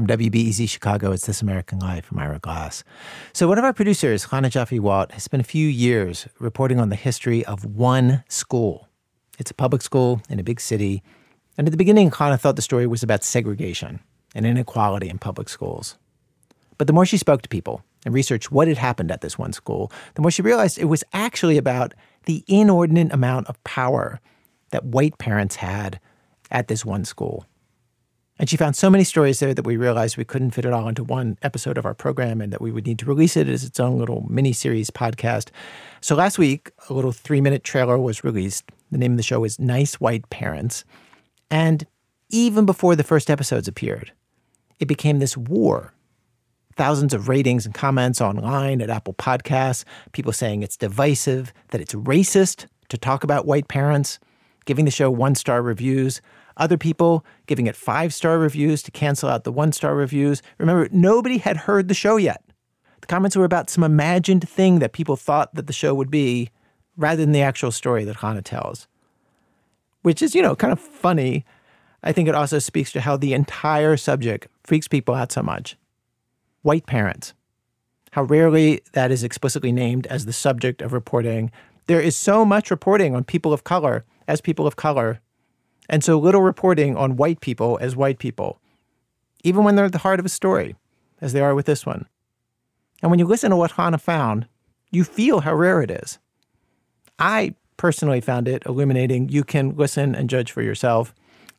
From WBEZ Chicago, it's This American Life from Ira Glass. So, one of our producers, Chana Joffe Walt, has spent a few years reporting on the history of one school. It's a public school in a big city. And at the beginning, Chana thought the story was about segregation and inequality in public schools. But the more she spoke to people and researched what had happened at this one school, the more she realized it was actually about the inordinate amount of power that white parents had at this one school. And she found so many stories there that we realized we couldn't fit it all into one episode of our program and that we would need to release it as its own little mini series podcast. So last week, a little three minute trailer was released. The name of the show is Nice White Parents. And even before the first episodes appeared, it became this war. Thousands of ratings and comments online at Apple Podcasts, people saying it's divisive, that it's racist to talk about white parents, giving the show one star reviews, other people giving it five star reviews to cancel out the one star reviews. Remember, nobody had heard the show yet. The comments were about some imagined thing that people thought that the show would be rather than the actual story that Chana tells, which is, you know, kind of funny. I think it also speaks to how the entire subject freaks people out so much. White parents, how rarely that is explicitly named as the subject of reporting. There is so much reporting on people of color as people of color and so little reporting on white people as white people, even when they're at the heart of a story, as they are with this one. And when you listen to what Chana found, you feel how rare it is. I personally found it illuminating. You can listen and judge for yourself.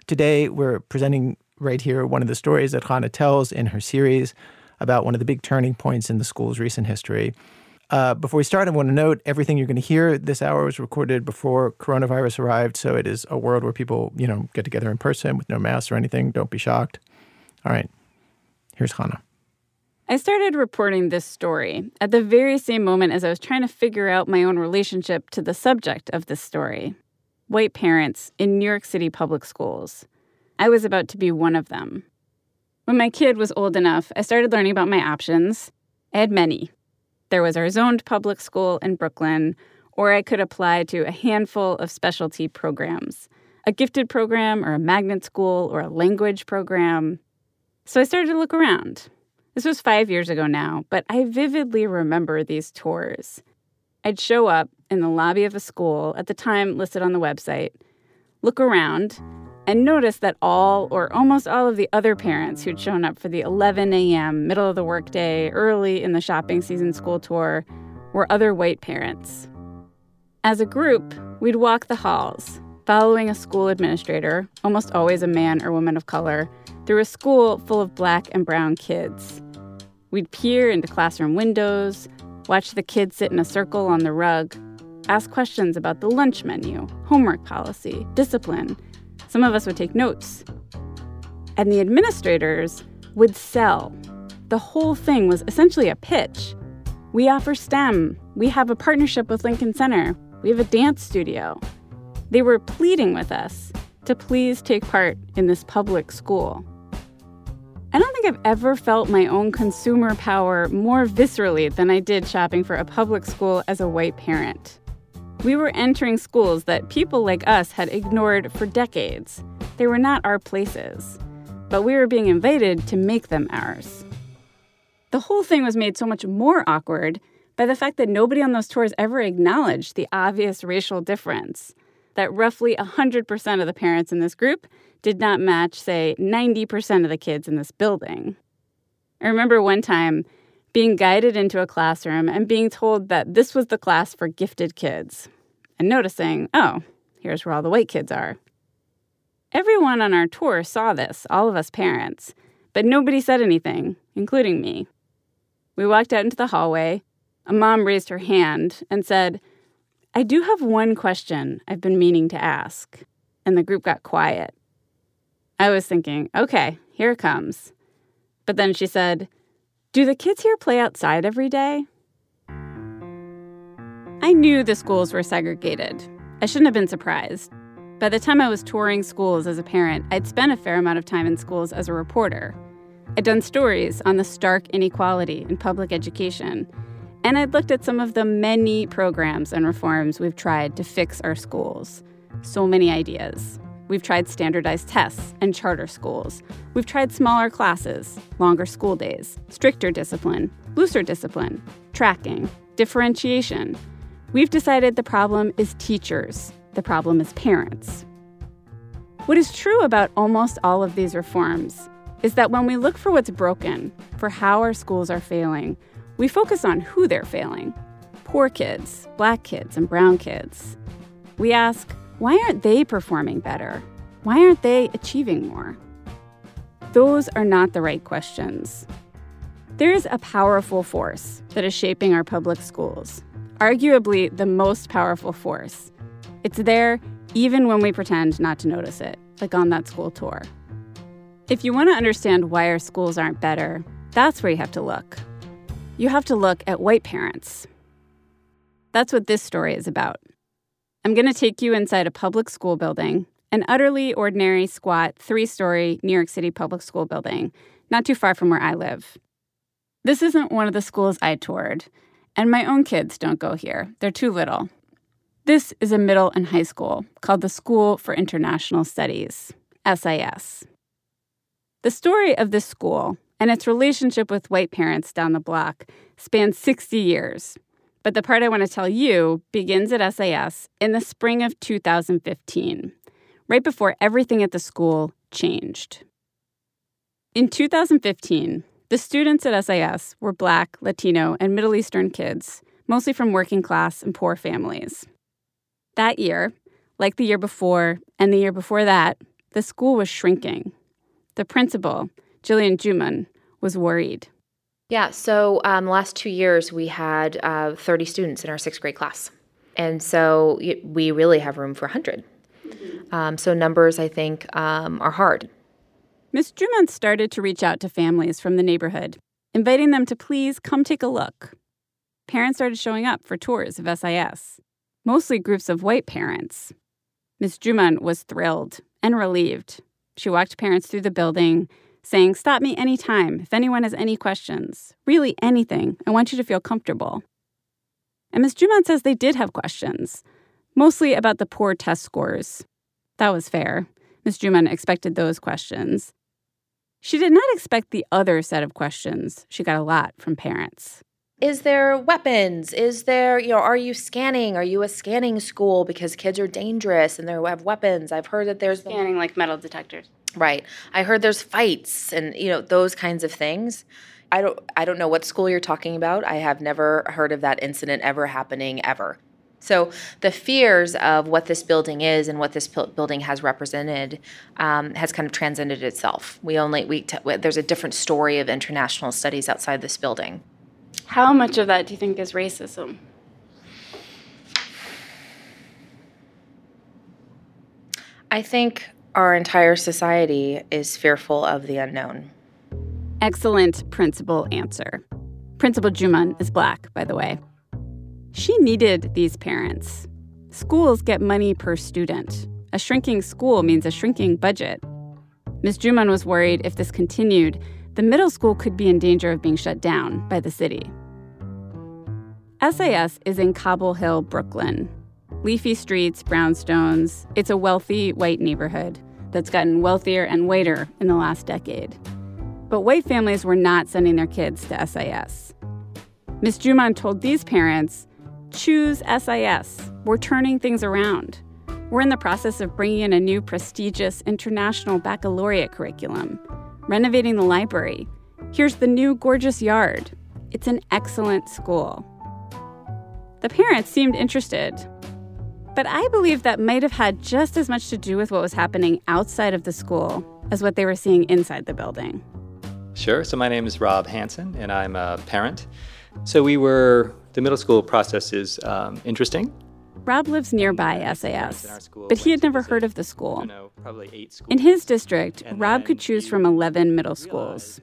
Today, we're presenting right here one of the stories that Chana tells in her series about one of the big turning points in the school's recent history. Uh, before we start, I want to note everything you're going to hear this hour was recorded before coronavirus arrived. So it is a world where people, you know, get together in person with no masks or anything. Don't be shocked. All right, here's Chana. I started reporting this story at the very same moment as I was trying to figure out my own relationship to the subject of this story white parents in New York City public schools. I was about to be one of them. When my kid was old enough, I started learning about my options. I had many there was our zoned public school in Brooklyn, or I could apply to a handful of specialty programs a gifted program, or a magnet school, or a language program. So I started to look around. This was five years ago now, but I vividly remember these tours. I'd show up in the lobby of a school at the time listed on the website, look around, and notice that all or almost all of the other parents who'd shown up for the 11 a.m., middle of the workday, early in the shopping season school tour were other white parents. As a group, we'd walk the halls, following a school administrator, almost always a man or woman of color, through a school full of black and brown kids. We'd peer into classroom windows, watch the kids sit in a circle on the rug, ask questions about the lunch menu, homework policy, discipline, some of us would take notes. And the administrators would sell. The whole thing was essentially a pitch. We offer STEM. We have a partnership with Lincoln Center. We have a dance studio. They were pleading with us to please take part in this public school. I don't think I've ever felt my own consumer power more viscerally than I did shopping for a public school as a white parent. We were entering schools that people like us had ignored for decades. They were not our places, but we were being invited to make them ours. The whole thing was made so much more awkward by the fact that nobody on those tours ever acknowledged the obvious racial difference. That roughly 100% of the parents in this group did not match, say, 90% of the kids in this building. I remember one time being guided into a classroom and being told that this was the class for gifted kids, and noticing, oh, here's where all the white kids are. Everyone on our tour saw this, all of us parents, but nobody said anything, including me. We walked out into the hallway. A mom raised her hand and said, I do have one question I've been meaning to ask. And the group got quiet. I was thinking, okay, here it comes. But then she said, do the kids here play outside every day? I knew the schools were segregated. I shouldn't have been surprised. By the time I was touring schools as a parent, I'd spent a fair amount of time in schools as a reporter. I'd done stories on the stark inequality in public education, and I'd looked at some of the many programs and reforms we've tried to fix our schools. So many ideas. We've tried standardized tests and charter schools. We've tried smaller classes, longer school days, stricter discipline, looser discipline, tracking, differentiation. We've decided the problem is teachers, the problem is parents. What is true about almost all of these reforms is that when we look for what's broken, for how our schools are failing, we focus on who they're failing poor kids, black kids, and brown kids. We ask, why aren't they performing better? Why aren't they achieving more? Those are not the right questions. There is a powerful force that is shaping our public schools, arguably the most powerful force. It's there even when we pretend not to notice it, like on that school tour. If you want to understand why our schools aren't better, that's where you have to look. You have to look at white parents. That's what this story is about. I'm going to take you inside a public school building, an utterly ordinary, squat, three story New York City public school building, not too far from where I live. This isn't one of the schools I toured, and my own kids don't go here. They're too little. This is a middle and high school called the School for International Studies, SIS. The story of this school and its relationship with white parents down the block spans 60 years but the part I want to tell you begins at SIS in the spring of 2015, right before everything at the school changed. In 2015, the students at SIS were Black, Latino, and Middle Eastern kids, mostly from working class and poor families. That year, like the year before and the year before that, the school was shrinking. The principal, Jillian Juman, was worried. Yeah, so um, last two years we had uh, 30 students in our sixth grade class. And so we really have room for 100. Mm-hmm. Um, so numbers, I think, um, are hard. Ms. Juman started to reach out to families from the neighborhood, inviting them to please come take a look. Parents started showing up for tours of SIS, mostly groups of white parents. Ms. Juman was thrilled and relieved. She walked parents through the building, saying, Stop me anytime if anyone has any questions. Really, anything. I want you to feel comfortable. And Ms. Juman says they did have questions, mostly about the poor test scores. That was fair. Ms. Juman expected those questions. She did not expect the other set of questions she got a lot from parents. Is there weapons? Is there, you know, are you scanning? Are you a scanning school because kids are dangerous and they have weapons? I've heard that there's scanning like metal detectors. Right. I heard there's fights and you know those kinds of things. I don't I don't know what school you're talking about. I have never heard of that incident ever happening ever. So the fears of what this building is and what this building has represented um, has kind of transcended itself. We only we t- there's a different story of international studies outside this building. How much of that do you think is racism? I think our entire society is fearful of the unknown. Excellent principal answer. Principal Juman is black, by the way. She needed these parents. Schools get money per student. A shrinking school means a shrinking budget. Ms. Juman was worried if this continued, the middle school could be in danger of being shut down by the city. SIS is in Cobble Hill, Brooklyn, leafy streets, brownstones. It's a wealthy white neighborhood that's gotten wealthier and whiter in the last decade. But white families were not sending their kids to SIS. Ms. Juman told these parents, choose SIS. We're turning things around. We're in the process of bringing in a new prestigious international baccalaureate curriculum, renovating the library. Here's the new gorgeous yard. It's an excellent school. The parents seemed interested, but I believe that might have had just as much to do with what was happening outside of the school as what they were seeing inside the building. Sure. So, my name is Rob Hansen, and I'm a parent. So, we were, the middle school process is um, interesting. Rob lives nearby SIS, but he had never heard of the school. In his district, Rob could choose from 11 middle schools.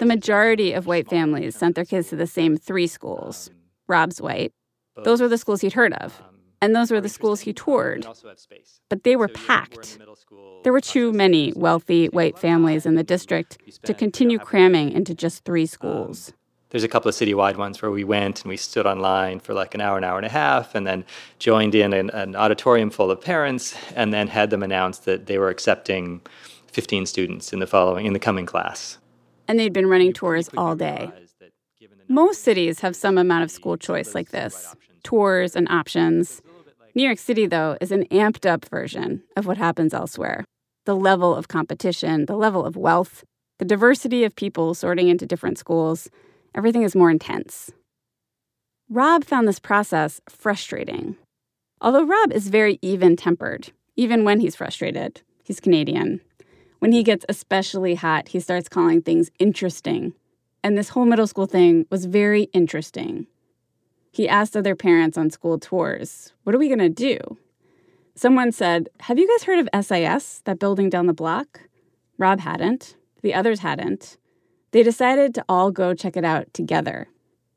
The majority of white families sent their kids to the same three schools. Rob's white. Those were the schools he'd heard of. And those were the schools he toured. But they were packed. There were too many wealthy white families in the district to continue cramming into just three um, schools. there's a couple of citywide ones where we went and we stood online for like an hour, an hour and a half, and then joined in an, an auditorium full of parents, and then had them announce that they were accepting 15 students in the following in the coming class. And they'd been running tours all day. Most cities have some amount of school choice like this tours and options. New York City, though, is an amped up version of what happens elsewhere. The level of competition, the level of wealth, the diversity of people sorting into different schools, everything is more intense. Rob found this process frustrating. Although Rob is very even tempered, even when he's frustrated, he's Canadian. When he gets especially hot, he starts calling things interesting. And this whole middle school thing was very interesting. He asked other parents on school tours, What are we going to do? Someone said, Have you guys heard of SIS, that building down the block? Rob hadn't. The others hadn't. They decided to all go check it out together.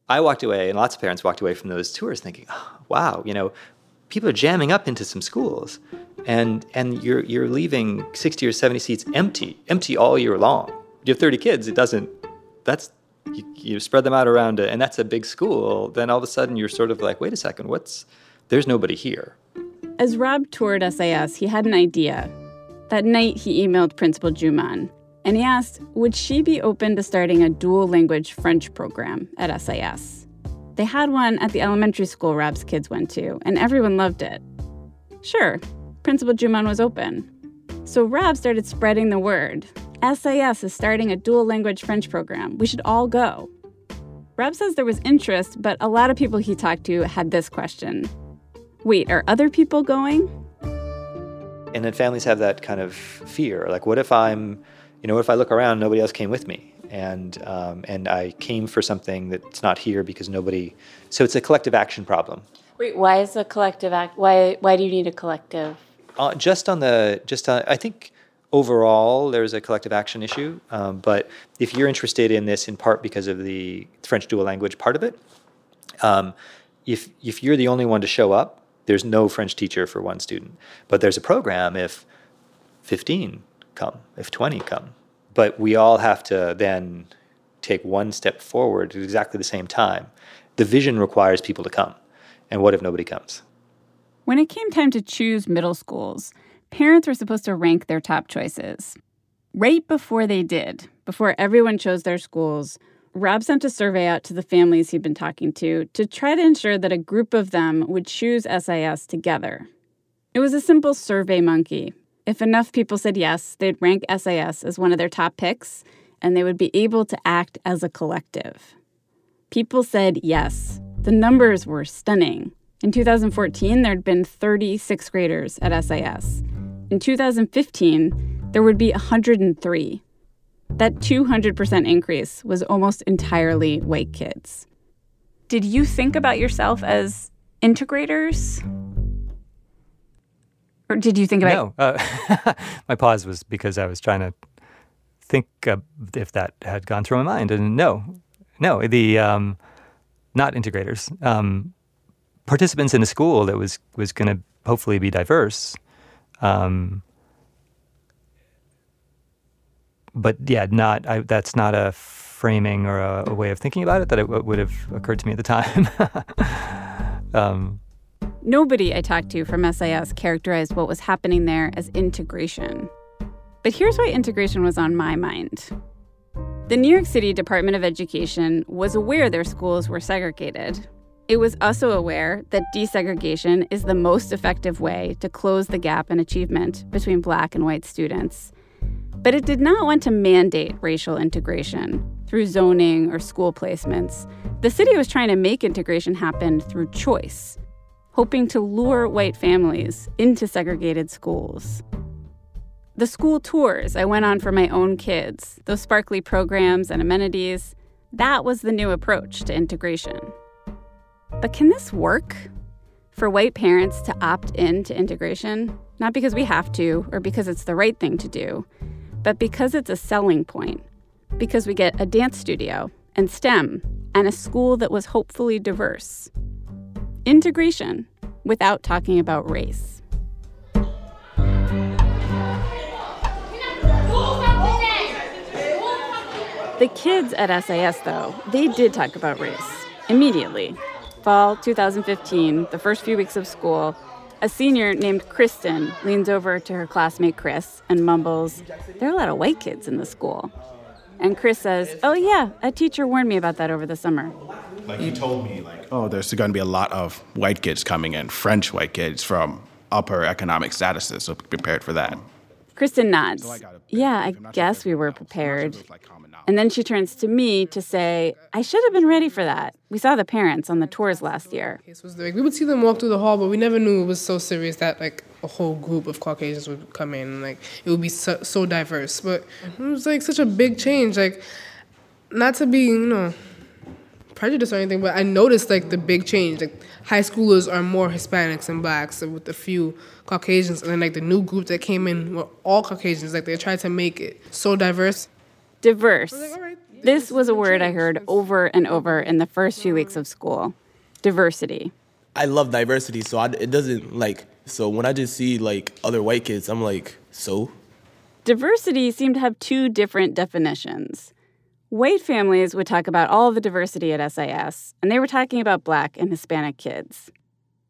I walked away, and lots of parents walked away from those tours thinking, oh, wow, you know, people are jamming up into some schools. And, and you're, you're leaving 60 or 70 seats empty, empty all year long. You have 30 kids, it doesn't, that's, you, you spread them out around, a, and that's a big school. Then all of a sudden you're sort of like, wait a second, what's, there's nobody here. As Rob toured SIS, he had an idea. That night, he emailed Principal Juman and he asked, would she be open to starting a dual language French program at SIS? They had one at the elementary school Rob's kids went to, and everyone loved it. Sure, Principal Juman was open. So Rob started spreading the word. SIS is starting a dual language French program. We should all go. Rob says there was interest, but a lot of people he talked to had this question Wait, are other people going? And then families have that kind of fear like, what if I'm you know, if I look around, nobody else came with me, and um, and I came for something that's not here because nobody. So it's a collective action problem. Wait, why is a collective act? Why why do you need a collective? Uh, just on the just on, I think overall there's a collective action issue, um, but if you're interested in this in part because of the French dual language part of it, um, if if you're the only one to show up, there's no French teacher for one student, but there's a program if 15 come, if 20 come. But we all have to then take one step forward at exactly the same time. The vision requires people to come. And what if nobody comes? When it came time to choose middle schools, parents were supposed to rank their top choices. Right before they did, before everyone chose their schools, Rob sent a survey out to the families he'd been talking to to try to ensure that a group of them would choose SIS together. It was a simple survey monkey, if enough people said yes, they'd rank SIS as one of their top picks, and they would be able to act as a collective. People said yes. The numbers were stunning. In 2014, there'd been 30 sixth graders at SIS. In 2015, there would be 103. That 200% increase was almost entirely white kids. Did you think about yourself as integrators? Or did you think about? No, uh, my pause was because I was trying to think uh, if that had gone through my mind, and no, no, the um, not integrators, um, participants in a school that was was going to hopefully be diverse. Um, but yeah, not I, that's not a framing or a, a, way of thinking about it that it would have occurred to me at the time. um, Nobody I talked to from SIS characterized what was happening there as integration. But here's why integration was on my mind. The New York City Department of Education was aware their schools were segregated. It was also aware that desegregation is the most effective way to close the gap in achievement between black and white students. But it did not want to mandate racial integration through zoning or school placements. The city was trying to make integration happen through choice hoping to lure white families into segregated schools. The school tours I went on for my own kids, those sparkly programs and amenities, that was the new approach to integration. But can this work? For white parents to opt in to integration, not because we have to or because it's the right thing to do, but because it's a selling point, because we get a dance studio and STEM and a school that was hopefully diverse integration without talking about race. The kids at SIS, though, they did talk about race immediately. Fall 2015, the first few weeks of school, a senior named Kristen leans over to her classmate Chris and mumbles, There are a lot of white kids in the school. And Chris says, Oh, yeah, a teacher warned me about that over the summer. Like, he told me, like, oh, there's going to be a lot of white kids coming in, French white kids from upper economic statuses, so be prepared for that. Kristen nods. Yeah, I guess we were prepared. And then she turns to me to say, I should have been ready for that. We saw the parents on the tours last year. We would see them walk through the hall, but we never knew it was so serious that like a whole group of Caucasians would come in and like it would be so, so diverse. But it was like such a big change. Like, not to be, you know, prejudiced or anything, but I noticed like the big change. Like high schoolers are more Hispanics and blacks with a few Caucasians, and then like the new group that came in were all Caucasians. Like they tried to make it so diverse diverse. This was a word I heard over and over in the first few weeks of school diversity. I love diversity, so I, it doesn't like, so when I just see like other white kids, I'm like, so? Diversity seemed to have two different definitions. White families would talk about all the diversity at SIS, and they were talking about black and Hispanic kids.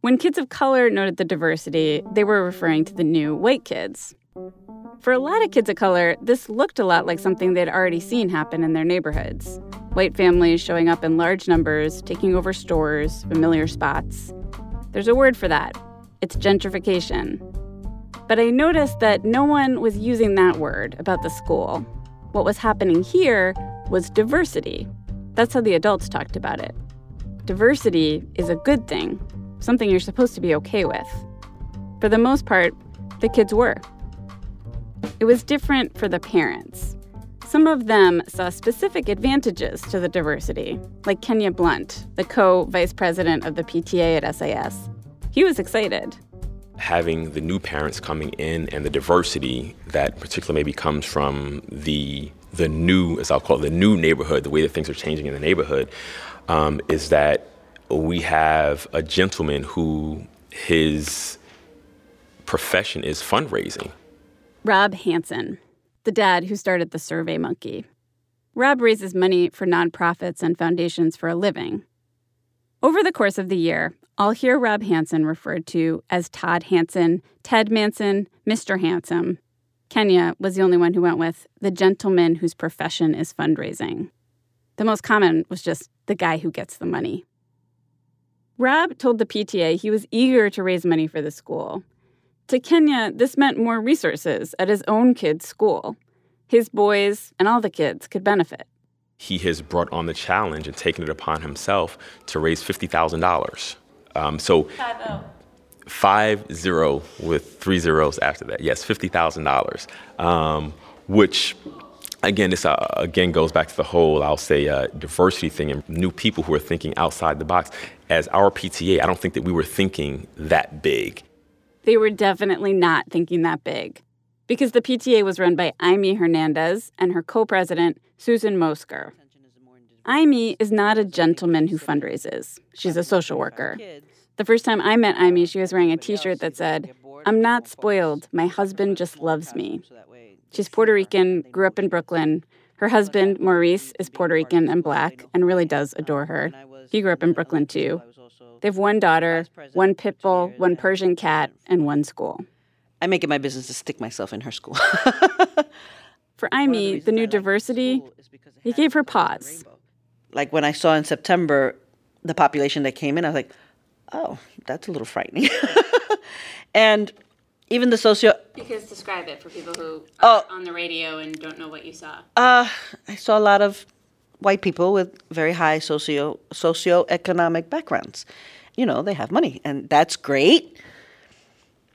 When kids of color noted the diversity, they were referring to the new white kids. For a lot of kids of color, this looked a lot like something they'd already seen happen in their neighborhoods white families showing up in large numbers, taking over stores, familiar spots. There's a word for that it's gentrification. But I noticed that no one was using that word about the school. What was happening here was diversity. That's how the adults talked about it. Diversity is a good thing, something you're supposed to be okay with. For the most part, the kids were. It was different for the parents. Some of them saw specific advantages to the diversity, like Kenya Blunt, the co vice president of the PTA at SIS. He was excited. Having the new parents coming in and the diversity that particularly maybe comes from the the new, as I'll call it, the new neighborhood, the way that things are changing in the neighborhood, um, is that we have a gentleman who his profession is fundraising. Rob Hansen, the dad who started the Survey Monkey. Rob raises money for nonprofits and foundations for a living. Over the course of the year, I'll hear Rob Hansen referred to as Todd Hansen, Ted Manson, Mr. Handsome. Kenya was the only one who went with the gentleman whose profession is fundraising. The most common was just the guy who gets the money. Rob told the PTA he was eager to raise money for the school, to Kenya, this meant more resources at his own kid's school. His boys and all the kids could benefit. He has brought on the challenge and taken it upon himself to raise $50,000. Um, so, five zero with three zeros after that. Yes, $50,000, um, which again, this uh, again goes back to the whole, I'll say, uh, diversity thing and new people who are thinking outside the box. As our PTA, I don't think that we were thinking that big they were definitely not thinking that big because the PTA was run by Amy Hernandez and her co president, Susan Mosker. Amy is not a gentleman who fundraises, she's a social worker. The first time I met Amy, she was wearing a t shirt that said, I'm not spoiled. My husband just loves me. She's Puerto Rican, grew up in Brooklyn. Her husband, Maurice, is Puerto Rican and black and really does adore her. He grew up in Brooklyn too. They have one daughter, one pit bull, one Persian cat, and one school. I make it my business to stick myself in her school. For Amy, the new diversity, he gave her pause. Like when I saw in September the population that came in, I was like, oh, that's a little frightening. and even the socio. Because describe it for people who are oh, on the radio and don't know what you saw. Uh, I saw a lot of white people with very high socio socioeconomic backgrounds. You know, they have money, and that's great.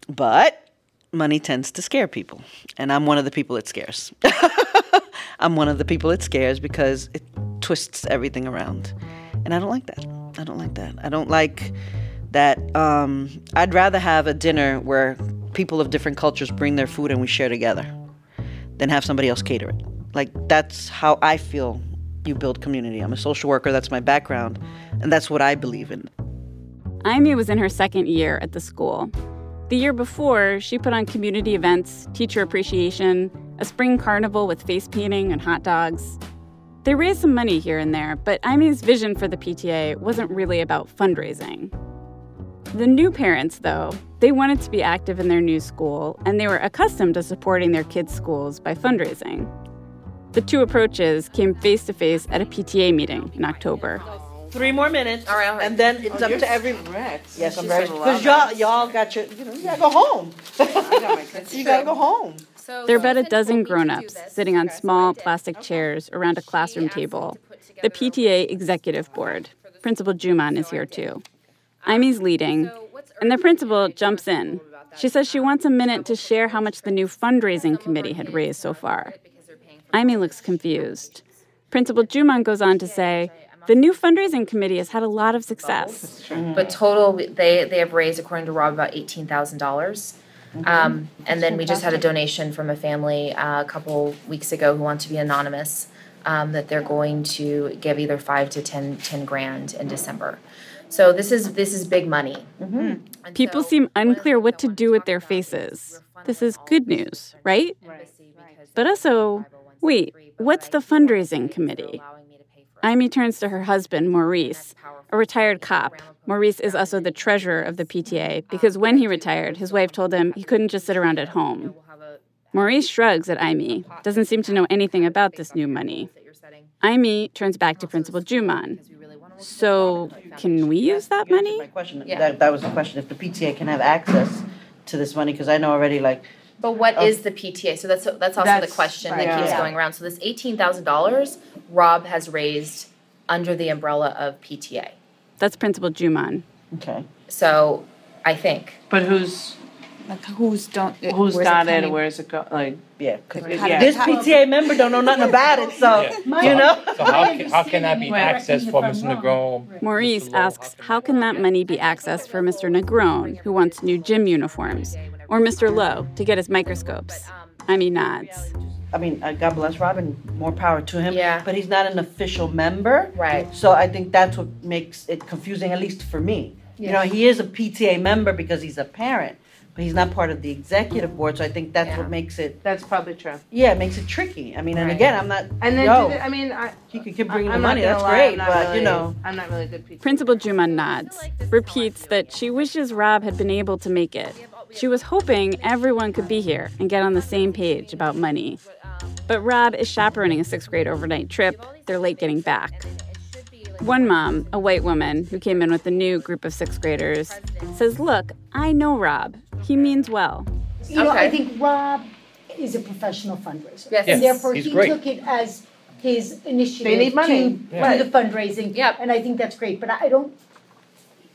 But money tends to scare people, and I'm one of the people it scares. I'm one of the people it scares because it twists everything around, and I don't like that. I don't like that. I don't like that. Um, I'd rather have a dinner where people of different cultures bring their food and we share together than have somebody else cater it. Like that's how I feel you build community. I'm a social worker, that's my background, and that's what I believe in. Amy was in her second year at the school. The year before, she put on community events, teacher appreciation, a spring carnival with face painting and hot dogs. They raised some money here and there, but Amy's vision for the PTA wasn't really about fundraising. The new parents, though, they wanted to be active in their new school, and they were accustomed to supporting their kids' schools by fundraising. The two approaches came face to face at a PTA meeting in October. Three more minutes, All right, all right. and then oh, it's Oh, up to every. correct. Yes, I'm She's ready because y'all y'all got your you know you gotta go home. you gotta go home. There are about a dozen grown ups sitting on small plastic chairs around a classroom table. The PTA executive board. Principal Juman is here too. Amy's leading, and the principal jumps in. She says she wants a minute to share how much the new fundraising committee had raised so far. Amy looks confused. Principal Juman goes on to say, the new fundraising committee has had a lot of success. But total, they they have raised, according to Rob, about eighteen thousand dollars. Um, and then we just had a donation from a family uh, a couple weeks ago who want to be anonymous. Um, that they're going to give either five to 10, 10 grand in December. So this is this is big money. And People so seem one of the unclear what to do with their faces. This is good news, right? embassy because But also, wait, what's the fundraising committee? Amy turns to her husband, Maurice, a retired cop. Maurice is also the treasurer of the PTA because when he retired, his wife told him he couldn't just sit around at home. Maurice shrugs at Amy, doesn't seem to know anything about this new money. Amy turns back to Principal Juman. So, can we use that money? That that was the question. If the PTA can have access to this money, because I know already like But what is the PTA? So that's that's also the question right. that keeps Yeah. going around. So this eighteen thousand dollars, Rob has raised under the umbrella of PTA. That's Principal Juman. okay. So I think But who's Like who's don't who's Where's it dotted? coming? Where's it go? Like Yeah, 'cause Yeah. this PTA member don't know nothing about it, so you know. So how can, how can that be accessed for Mr. Negron? Maurice asks how can that money be accessed for Mr. Negron, who wants new gym uniforms, or Mr. Lowe to get his microscopes? I mean, nods. I mean, uh, God bless Robin, more power to him. Yeah. But he's not an official member. Right. So I think that's what makes it confusing, at least for me. You know, he is a PTA member because he's a parent, but he's not part of the executive board. So I think that's Yeah. what makes it, that's probably true. yeah, it makes it tricky. I mean, and again, I'm not, And then yo, did it- I mean, I, he could keep bringing I'm the money. That's lie, great, but really, you know, I'm not really a good PTA. Principal Juman nods, repeats that she wishes Rob had been able to make it. She was hoping everyone could be here and get on the same page about money. But Rob is chaperoning a sixth grade overnight trip. They're late getting back. One mom, a white woman who came in with a new group of sixth graders, says, Look, I know Rob. He means well. You know, Okay. I think Rob is a professional fundraiser. Yes. And therefore, he's he great. took it as his initiative They need money. to do the fundraising. Yep. And I think that's great, but I don't,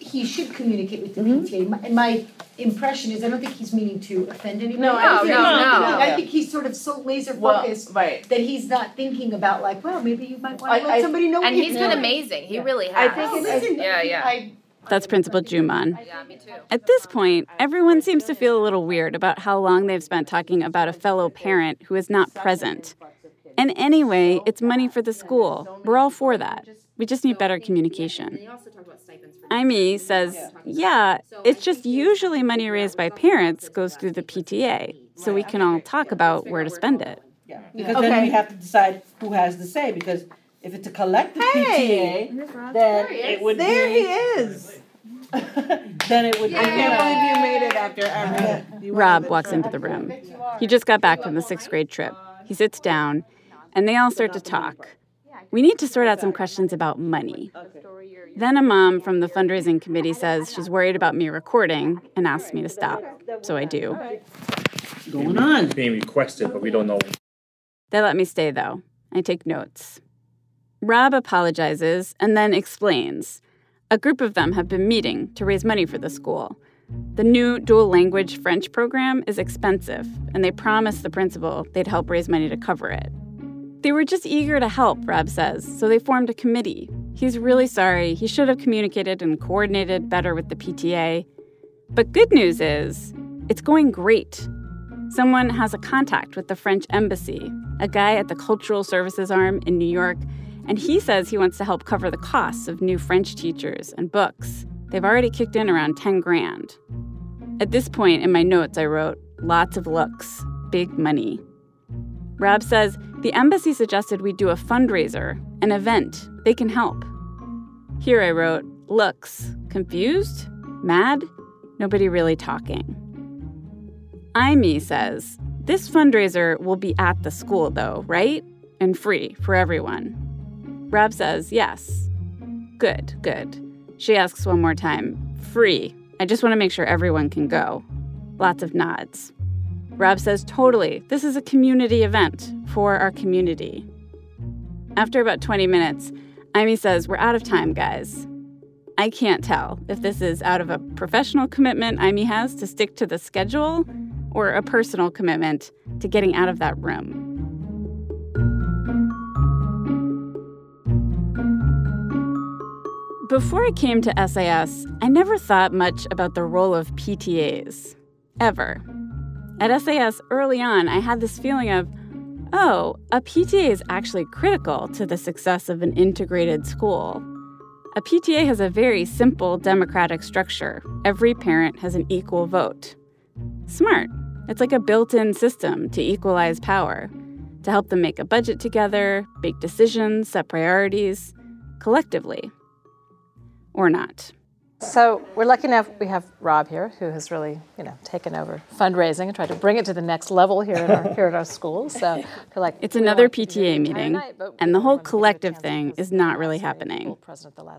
he should communicate with the mm-hmm. PTA. My- And my impression is, I don't think he's meaning to offend anybody. No, I I think- think- no, no. I think he's sort of so laser Well, focused right. that he's not thinking about like, well, maybe you might wanna I- let somebody know what and he's been doing. amazing. He really has. I has. think Oh, it's- listen, Yeah, yeah. I, That's Principal Juman. yeah, me too. At this point, everyone seems to feel a little weird about how long they've spent talking about a fellow parent who is not present. And anyway, it's money for the school. We're all for that. We just need better communication. Amy says, yeah, it's just usually money raised by parents goes through the PTA, so we can all talk about where to spend it. Yeah, because then we have to decide who has the say. Because if it's a collective PTA, then it would be There be. he is. then it would. I can't believe you made it after everything. You Rob went walks into the room. He just got back from the sixth grade trip. He sits down, and they all start to talk. We need to sort out some questions about money. Then a mom from the fundraising committee says she's worried about me recording and asks me to stop. So I do. going on. Being requested, but we don't know. They let me stay, though. I take notes. Rob apologizes and then explains. A group of them have been meeting to raise money for the school. The new dual language French program is expensive, and they promised the principal they'd help raise money to cover it. They were just eager to help, Rob says, so they formed a committee. He's really sorry. He should have communicated and coordinated better with the PTA. But good news is, it's going great. Someone has a contact with the French embassy, a guy at the Cultural Services Arm in New York, and he says he wants to help cover the costs of new French teachers and books. They've already kicked in around 10 grand. At this point in my notes, I wrote, lots of looks, big money. Rob says the embassy suggested we do a fundraiser, an event. They can help. Here I wrote, looks confused, mad, nobody really talking. Amy says, this fundraiser will be at the school, though, right? And free for everyone. Rob says, yes. Good, good. She asks one more time, free. I just want to make sure everyone can go. Lots of nods. Rob says, totally. This is a community event for our community. After about 20 minutes, Amy says, We're out of time, guys. I can't tell if this is out of a professional commitment Amy has to stick to the schedule or a personal commitment to getting out of that room. Before I came to SIS, I never thought much about the role of PTAs. Ever. At SIS early on, I had this feeling of, oh, a PTA is actually critical to the success of an integrated school. A PTA has a very simple democratic structure. Every parent has an equal vote. Smart. It's like a built in system to equalize power, to help them make a budget together, make decisions, set priorities, collectively. Or not. So we're lucky enough we have Rob here, who has really, you know, taken over fundraising and tried to bring it to the next level here at our here at our school. So, like, it's another PTA meeting, and the whole collective thing is not really happening.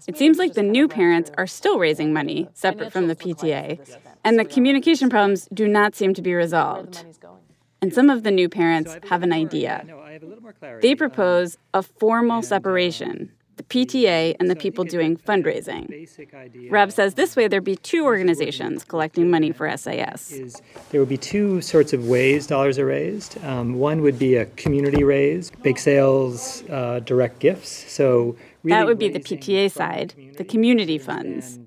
It seems like the new parents are still raising money separate from the PTA, and the communication problems do not seem to be resolved. And some of the new parents have an idea. They propose a formal separation the PTA and the people doing fundraising. Rob says this way there'd be two organizations collecting money for SIS. There would be two sorts of ways dollars are raised. Um, one would be a community raise, bake sales, uh, direct gifts. So really that would be the PTA side, the community funds.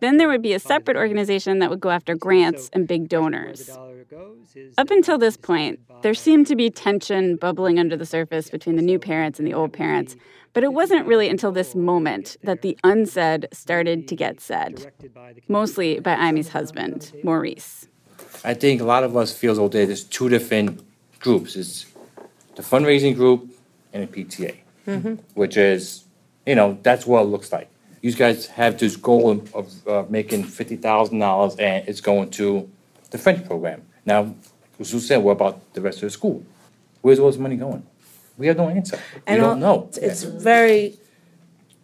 Then there would be a separate organization that would go after grants and big donors. Up until this point, there seemed to be tension bubbling under the surface between the new parents and the old parents but it wasn't really until this moment that the unsaid started to get said, mostly by Amy's husband, Maurice. I think a lot of us feels feel that there's two different groups. It's the fundraising group and the PTA, mm-hmm. which is, you know, that's what it looks like. You guys have this goal of uh, making fifty thousand dollars, and it's going to the French program. Now, as you said, what about the rest of the school? Where's all this money going? We have no answer. We don't know. It's very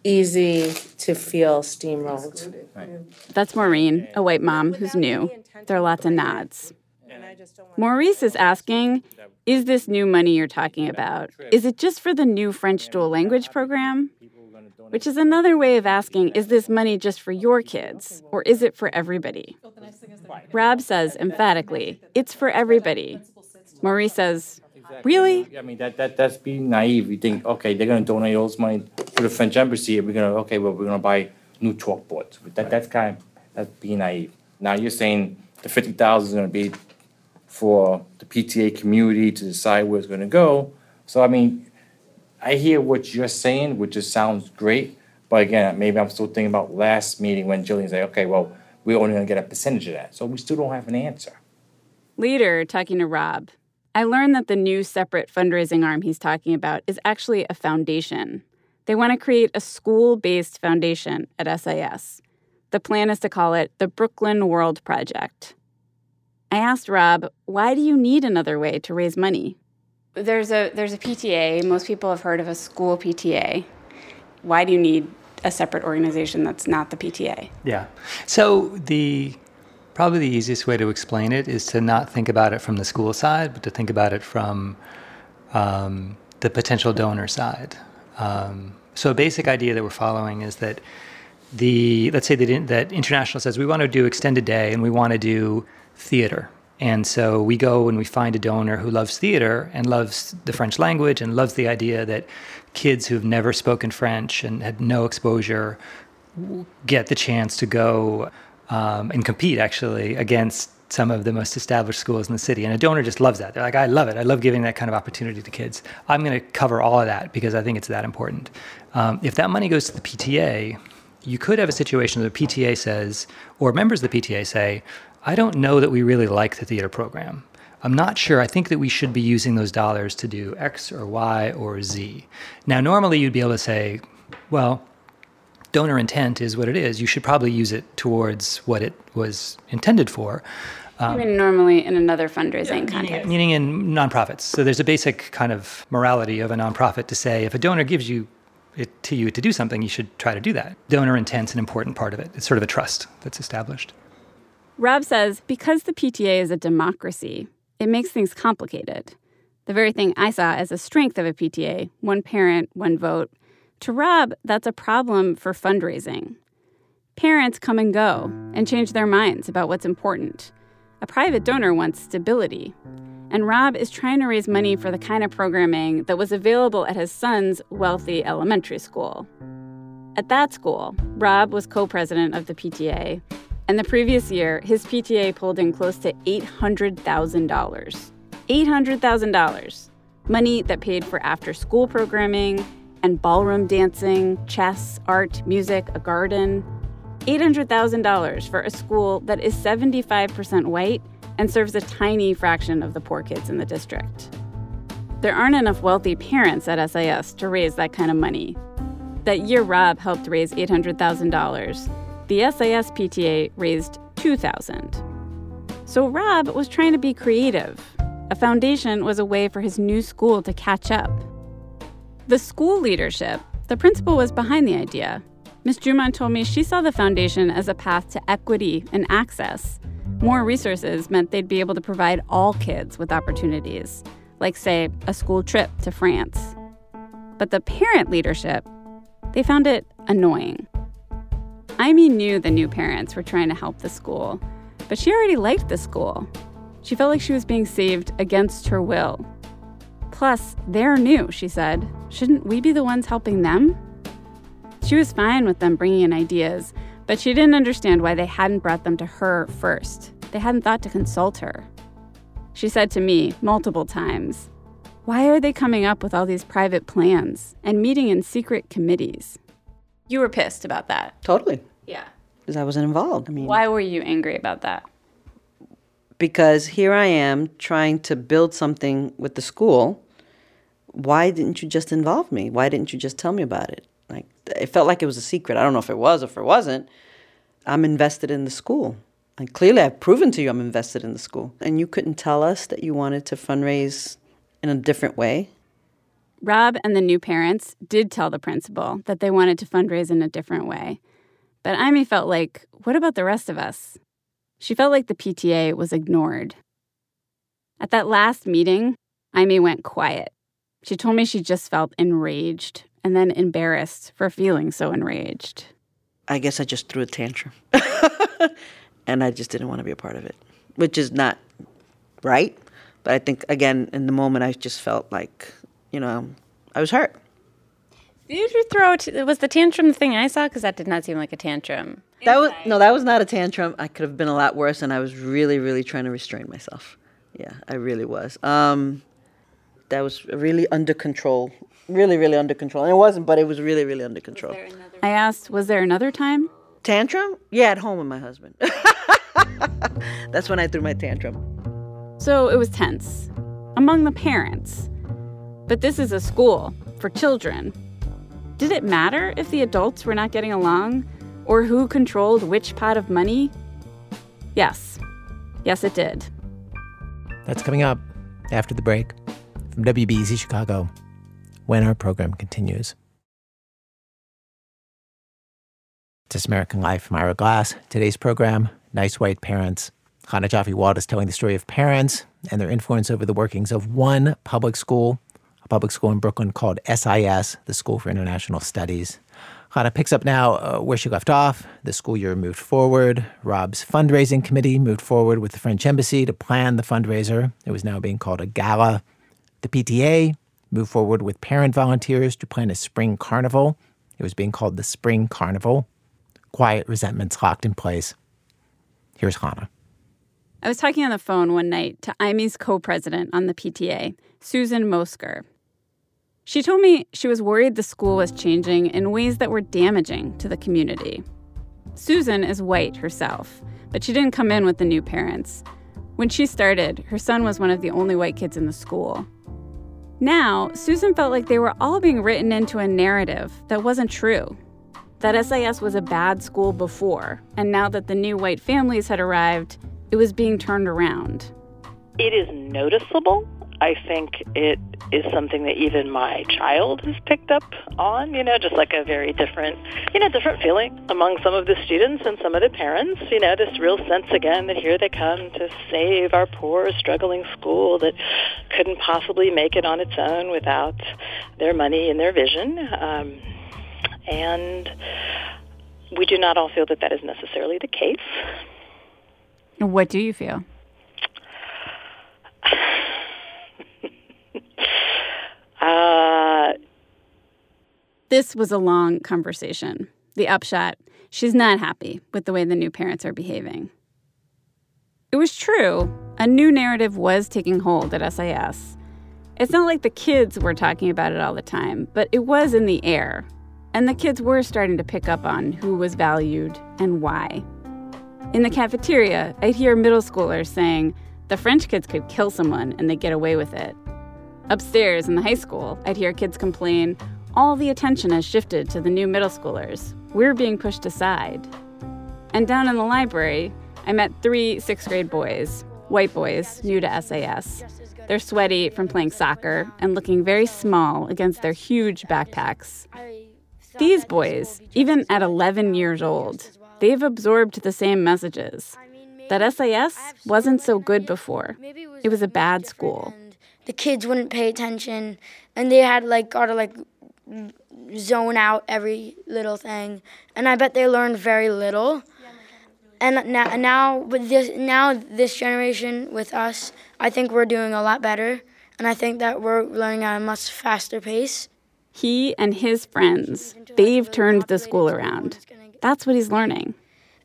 easy to feel steamrolled. That's Maureen, a white mom who's new. There are lots of nods. Maurice is asking Is this new money you're talking about? Is it just for the new French dual language program? Which is another way of asking Is this money just for your kids? Or is it for everybody? Rob says emphatically It's for everybody. Maurice says Really? I mean, that, that that's being naive. You think, okay, they're gonna donate all this money to the French embassy, and we're gonna, okay, well, we're gonna buy new chalkboards. That, that's kind of, that's being naive. Now you're saying the fifty thousand is gonna be for the PTA community to decide where it's gonna go. So, I mean, I hear what you're saying, which just sounds great, but again, maybe I'm still thinking about last meeting when Jillian said, okay, well, we're only gonna get a percentage of that, so we still don't have an answer. Leader talking to Rob, I learned that the new separate fundraising arm he's talking about is actually a foundation. They want to create a school based foundation at SIS. The plan is to call it the Brooklyn World Project. I asked Rob, why do you need another way to raise money? There's a, there's a PTA. Most people have heard of a school PTA. Why do you need a separate organization that's not the PTA? Yeah. So the Probably the easiest way to explain it is to not think about it from the school side, but to think about it from um, the potential donor side. Um, so a basic idea that we're following is that the let's say that, that international says we want to do extended day and we want to do theater. And so we go and we find a donor who loves theater and loves the French language and loves the idea that kids who've never spoken French and had no exposure get the chance to go um, and compete actually against some of the most established schools in the city. And a donor just loves that. They're like, I love it. I love giving that kind of opportunity to kids. I'm going to cover all of that because I think it's that important. Um, if that money goes to the PTA, you could have a situation where the PTA says, or members of the PTA say, I don't know that we really like the theater program. I'm not sure. I think that we should be using those dollars to do X or Y or Z. Now, normally you'd be able to say, well, donor intent is what it is. You should probably use it towards what it was intended for. Um, I mean, normally in another fundraising yeah, context. Meaning in nonprofits. So there's a basic kind of morality of a nonprofit to say if a donor gives you it to you to do something, you should try to do that. Donor intent's an important part of it. It's sort of a trust that's established. Rob says because the PTA is a democracy, it makes things complicated. The very thing I saw as a strength of a PTA one parent, one vote to Rob, that's a problem for fundraising. Parents come and go and change their minds about what's important. A private donor wants stability. And Rob is trying to raise money for the kind of programming that was available at his son's wealthy elementary school. At that school, Rob was co president of the PTA, and the previous year, his PTA pulled in close to $800,000. $800,000. Money that paid for after school programming and ballroom dancing, chess, art, music, a garden. $800,000 for a school that is 75% white and serves a tiny fraction of the poor kids in the district. There aren't enough wealthy parents at SIS to raise that kind of money. That year, Rob helped raise $800,000 the SIS PTA raised 2000. So Rob was trying to be creative. A foundation was a way for his new school to catch up. The school leadership, the principal was behind the idea. Ms. Drummond told me she saw the foundation as a path to equity and access. More resources meant they'd be able to provide all kids with opportunities, like, say, a school trip to France. But the parent leadership, they found it annoying. Amy knew the new parents were trying to help the school, but she already liked the school. She felt like she was being saved against her will. Plus, they're new, she said. Shouldn't we be the ones helping them? She was fine with them bringing in ideas, but she didn't understand why they hadn't brought them to her first. They hadn't thought to consult her. She said to me multiple times, Why are they coming up with all these private plans and meeting in secret committees? You were pissed about that. Totally. Yeah. Because I wasn't involved. I mean, why were you angry about that? Because here I am trying to build something with the school. Why didn't you just involve me? Why didn't you just tell me about it? Like it felt like it was a secret. I don't know if it was or if it wasn't. I'm invested in the school. And clearly I've proven to you I'm invested in the school. And you couldn't tell us that you wanted to fundraise in a different way. Rob and the new parents did tell the principal that they wanted to fundraise in a different way. But Amy felt like, what about the rest of us? She felt like the PTA was ignored. At that last meeting, Amy went quiet. She told me she just felt enraged and then embarrassed for feeling so enraged. I guess I just threw a tantrum. and I just didn't want to be a part of it, which is not right. But I think, again, in the moment, I just felt like you know, I was hurt. Did you throw? T- was the tantrum the thing I saw? Because that did not seem like a tantrum. That was no, that was not a tantrum. I could have been a lot worse, and I was really, really trying to restrain myself. Yeah, I really was. Um, that was really under control. Really, really under control. And it wasn't, but it was really, really under control. I asked, was there another time? Tantrum? Yeah, at home with my husband. That's when I threw my tantrum. So it was tense among the parents. But this is a school for children. Did it matter if the adults were not getting along or who controlled which pot of money? Yes. Yes, it did. That's coming up after the break from WBEZ Chicago when our program continues. This American Life from Ira Glass. Today's program, Nice White Parents. Chana Joffe-Walt is telling the story of parents and their influence over the workings of one public school a public school in Brooklyn called SIS, the School for International Studies. Chana picks up now uh, where she left off. The school year moved forward. Rob's fundraising committee moved forward with the French embassy to plan the fundraiser. It was now being called a gala. The PTA moved forward with parent volunteers to plan a spring carnival. It was being called the Spring Carnival. Quiet resentments locked in place. Here's Chana. I was talking on the phone one night to Amy's co president on the PTA, Susan Mosker. She told me she was worried the school was changing in ways that were damaging to the community. Susan is white herself, but she didn't come in with the new parents. When she started, her son was one of the only white kids in the school. Now, Susan felt like they were all being written into a narrative that wasn't true. That SIS was a bad school before, and now that the new white families had arrived, it was being turned around. It is noticeable. I think it is something that even my child has picked up on, you know, just like a very different, you know, different feeling among some of the students and some of the parents, you know, this real sense again that here they come to save our poor, struggling school that couldn't possibly make it on its own without their money and their vision. Um, and we do not all feel that that is necessarily the case. What do you feel? Uh, this was a long conversation. The upshot she's not happy with the way the new parents are behaving. It was true, a new narrative was taking hold at SIS. It's not like the kids were talking about it all the time, but it was in the air. And the kids were starting to pick up on who was valued and why. In the cafeteria, I'd hear middle schoolers saying, the French kids could kill someone and they get away with it. Upstairs in the high school, I'd hear kids complain all the attention has shifted to the new middle schoolers. We're being pushed aside. And down in the library, I met three sixth grade boys, white boys, new to SIS. They're sweaty from playing soccer and looking very small against their huge backpacks. These boys, even at 11 years old, they've absorbed the same messages that SIS wasn't so good before. It was a bad school the kids wouldn't pay attention and they had like gotta like zone out every little thing and i bet they learned very little. And now, now with this now this generation with us i think we're doing a lot better and i think that we're learning at a much faster pace. He and his friends they've turned the school around. That's what he's learning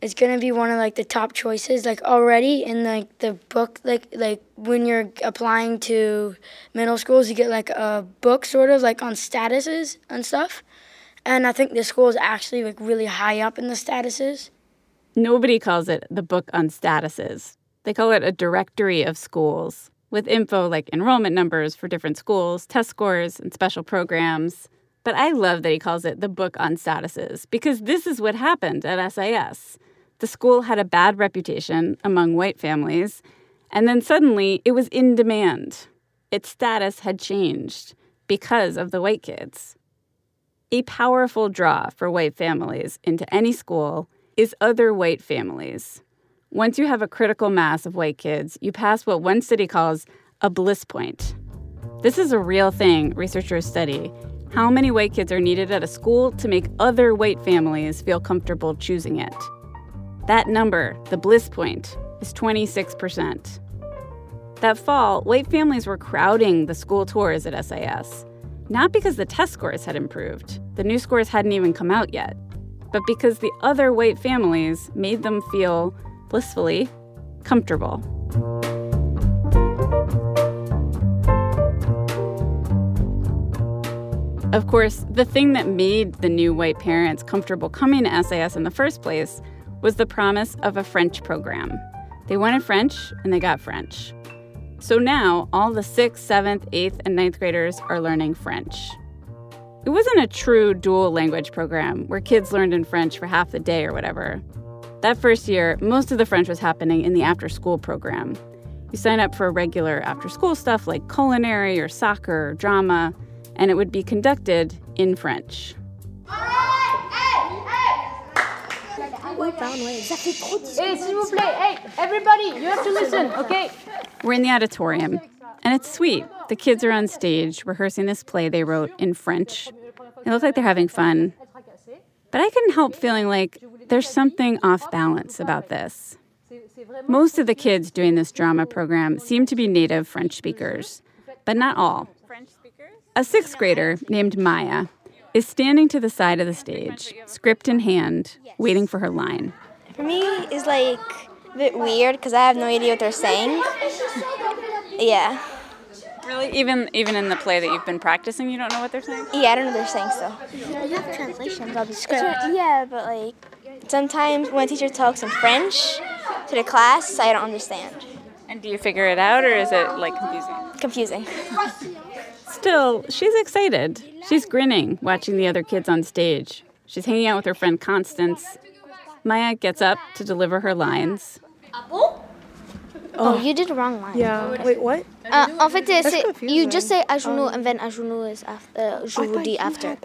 it's gonna be one of like the top choices like already in like the book like like when you're applying to middle schools you get like a book sort of like on statuses and stuff. And i think this school is actually like really high up in the statuses. Nobody calls it the book on statuses. They call it a directory of schools with info like enrollment numbers for different schools test scores and special programs. But I love that he calls it the book on statuses because this is what happened at SIS the school had a bad reputation among white families, and then suddenly it was in demand. Its status had changed because of the white kids. A powerful draw for white families into any school is other white families. Once you have a critical mass of white kids, you pass what one city calls a bliss point. This is a real thing researchers study. How many white kids are needed at a school to make other white families feel comfortable choosing it? That number, the bliss point, is 26%. That fall, white families were crowding the school tours at SIS, not because the test scores had improved, the new scores hadn't even come out yet, but because the other white families made them feel blissfully comfortable. Of course, the thing that made the new white parents comfortable coming to SIS in the first place was the promise of a French program. They wanted French, and they got French. So now all the 6th, 7th, 8th, and ninth graders are learning French. It wasn't a true dual language program where kids learned in French for half the day or whatever. That first year, most of the French was happening in the after school program. You sign up for regular after school stuff like culinary or soccer or drama, and it would be conducted in French. Hey, s'il vous plaît, hey, everybody, you have to listen, okay? We're in the auditorium, and it's sweet. The kids are on stage rehearsing this play they wrote in French. It looks like they're having fun. But I couldn't help feeling like there's something off balance about this. Most of the kids doing this drama program seem to be native French speakers, but not all. A sixth grader named Maya is standing to the side of the stage, script in hand, waiting for her line. For me, it's like a bit weird because I have no idea what they're saying. Yeah. Really? Even even in the play that you've been practicing, you don't know what they're saying? Yeah, I don't know what they're saying So You have translations of the script. Yeah, but like sometimes when a teacher talks in French to the class, I don't understand. And do you figure it out or is it like confusing? Confusing. Still, she's excited. She's grinning, watching the other kids on stage. She's hanging out with her friend Constance. Maya gets up to deliver her lines. Oh, you did the wrong line. Yeah. Wait, what? Uh, en fait, That's c'est, you just say à genoux and then à genoux is after, uh, je vous dis after.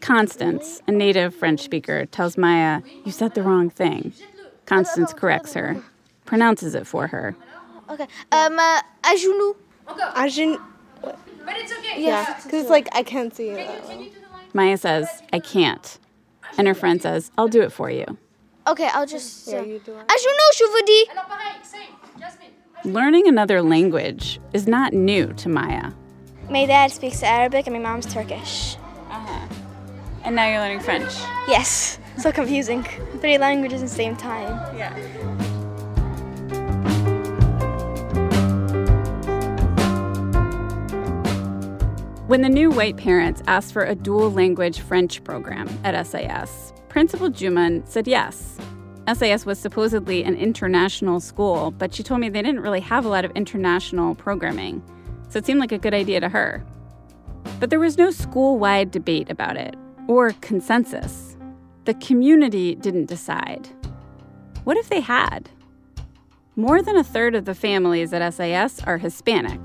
Constance, a native French speaker, tells Maya, You said the wrong thing. Constance corrects her, pronounces it for her. Okay. Um, uh, à genoux. À genoux. But it's okay. Yeah, because it's like I can't see it. that well. Maya says, I can't. And her friend says, I'll do it for you. Okay, I'll just. Yeah, uh, you do it. À genoux, je vous dis. Learning another language is not new to Maya. My dad speaks Arabic and my mom's Turkish. Uh huh. And now you're learning French. Yes. So confusing. Three languages at the same time. Yeah. When the new white parents asked for a dual language French program at SIS, Principal Juman said yes. SIS was supposedly an international school, but she told me they didn't really have a lot of international programming, so it seemed like a good idea to her. But there was no school wide debate about it, or consensus. The community didn't decide. What if they had? More than a third of the families at SIS are Hispanic.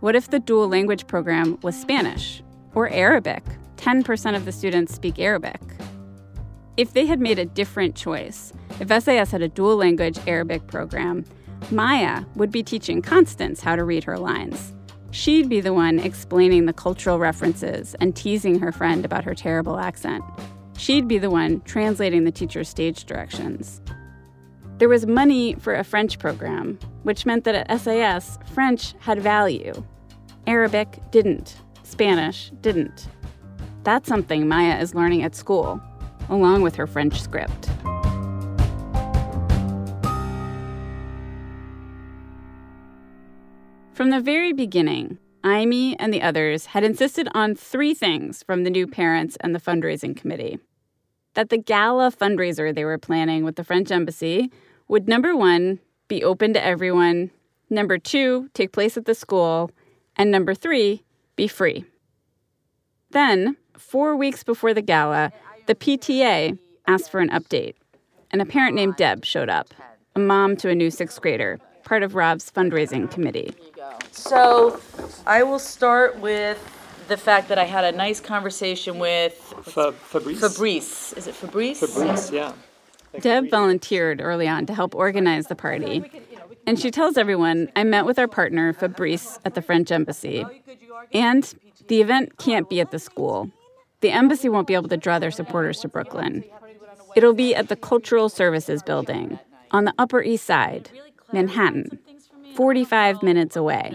What if the dual language program was Spanish or Arabic? 10% of the students speak Arabic. If they had made a different choice, if SIS had a dual language Arabic program, Maya would be teaching Constance how to read her lines. She'd be the one explaining the cultural references and teasing her friend about her terrible accent. She'd be the one translating the teacher's stage directions. There was money for a French program, which meant that at SIS, French had value. Arabic didn't. Spanish didn't. That's something Maya is learning at school, along with her French script. From the very beginning, Amy and the others had insisted on three things from the new parents and the fundraising committee that the gala fundraiser they were planning with the French embassy would number one, be open to everyone, number two, take place at the school, and number three, be free. Then, four weeks before the gala, the PTA asked for an update. And a parent named Deb showed up, a mom to a new sixth grader, part of Rob's fundraising committee. So I will start with the fact that I had a nice conversation with Fa- Fabrice. Fabrice. Is it Fabrice? Fabrice, yeah. Deb volunteered early on to help organize the party. And she tells everyone I met with our partner, Fabrice, at the French embassy. And the event can't be at the school. The embassy won't be able to draw their supporters to Brooklyn. It'll be at the Cultural Services Building on the Upper East Side, Manhattan, 45 minutes away.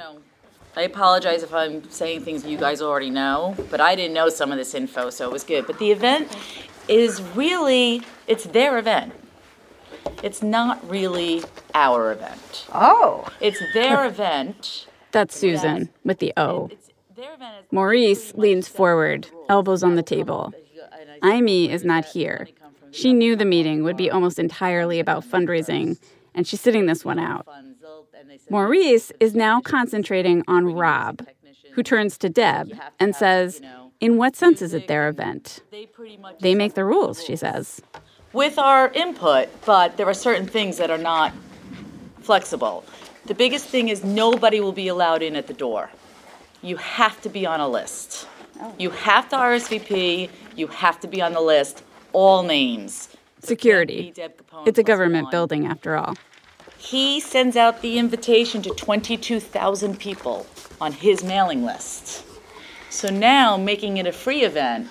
I apologize if I'm saying things you guys already know, but I didn't know some of this info, so it was good. But the event is really, it's their event. It's not really our event. Oh. It's their event. That's Susan with the O. Maurice leans forward, elbows on the table. Amy is not here. She knew the meeting would be almost entirely about fundraising, and she's sitting this one out. Maurice is now concentrating on Rob, who turns to Deb and says, In what sense is it their event? They make the rules, she says. With our input, but there are certain things that are not flexible. The biggest thing is nobody will be allowed in at the door. You have to be on a list. Oh. You have to RSVP, you have to be on the list, all names. Security. It's a government building, after all. He sends out the invitation to 22,000 people on his mailing list. So now making it a free event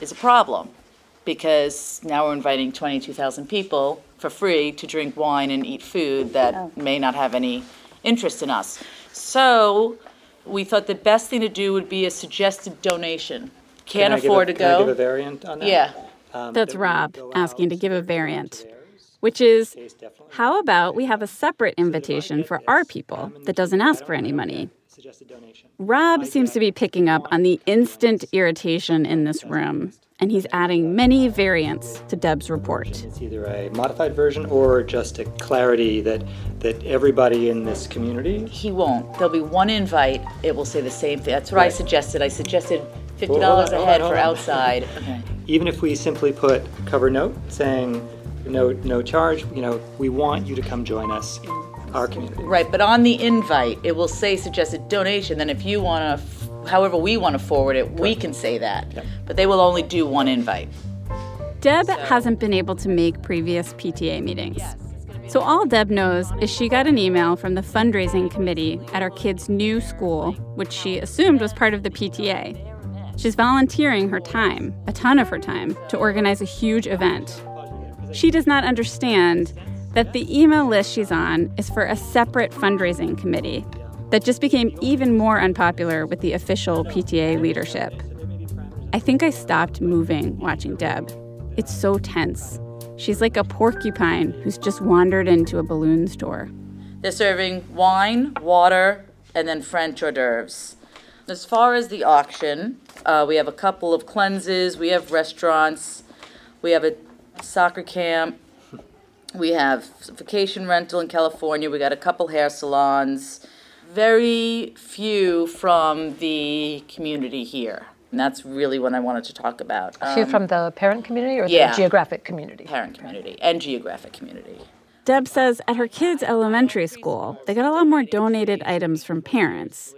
is a problem because now we're inviting 22,000 people for free to drink wine and eat food that may not have any interest in us. So we thought the best thing to do would be a suggested donation. Can Can't I give a- afford to can I go. give a variant on that? Yeah. Um, That's Rob asking to give a variant, which is how about we have a separate invitation for our people that doesn't ask for any money? Rob seems to be picking up on the instant irritation in this room. And he's adding many variants to Deb's report. It's either a modified version or just a clarity that that everybody in this community. He won't. There'll be one invite. It will say the same thing. That's what I suggested. I suggested fifty dollars on, a head on, for on. outside. Okay. Even if we simply put cover note saying no no charge, you know, we want you to come join us, our community. Right, but on the invite, it will say suggested donation. Then if you want to, however we want to forward it, we can say that. But they will only do one invite. Deb hasn't been able to make previous PTA meetings. So all Deb knows is she got an email from the fundraising committee at our kid's new school, which she assumed was part of the PTA. She's volunteering her time, a ton of her time, to organize a huge event. She does not understand that the email list she's on is for a separate fundraising committee that just became even more unpopular with the official PTA leadership. I think I stopped moving watching Deb. It's so tense. She's like a porcupine who's just wandered into a balloon store. They're serving wine, water, and then French hors d'oeuvres. As far as the auction, uh, we have a couple of cleanses, we have restaurants, we have a soccer camp, we have vacation rental in California, we got a couple hair salons. Very few from the community here. And that's really what I wanted to talk about. A few Um, from the parent community or yeah. the geographic community? parent community and geographic community. Deb says at her kids' elementary school, they got a lot more donated items from parents.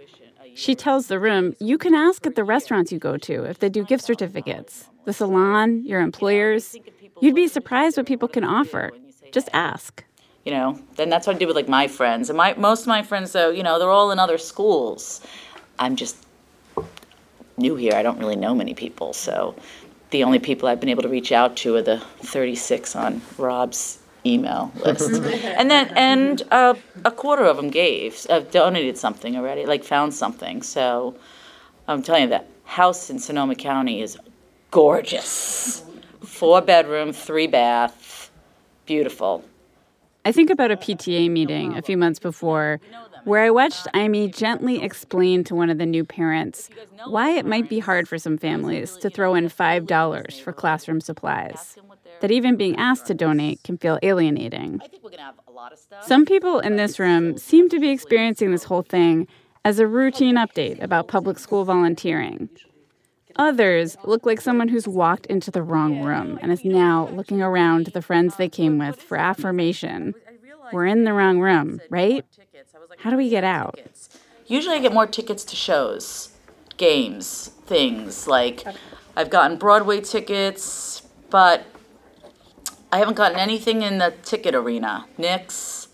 She tells the room, you can ask at the restaurants you go to if they do gift certificates, the salon, your employers. You'd be surprised what people can offer. Just ask. You know then that's what i do with like my friends. And my most of my friends though you know they're all in other schools. I'm just new here. I don't really know many people. So the only people i've been able to reach out to are the 36 on rob's email list. And then and uh, a quarter of them gave uh, donated something already like found something. So i'm telling you that house in sonoma county is gorgeous. Four bedroom three bath beautiful I think about a PTA meeting a few months before where I watched Amy gently explain to one of the new parents why it might be hard for some families to throw in $5 for classroom supplies. That even being asked to donate can feel alienating. Some people in this room seem to be experiencing this whole thing as a routine update about public school volunteering. Others look like someone who's walked into the wrong room and is now looking around to the friends they came with for affirmation. We're in the wrong room, right? How do we get out? Usually I get more tickets to shows, games, things. Like I've gotten Broadway tickets, but I haven't gotten anything in the ticket arena. Knicks.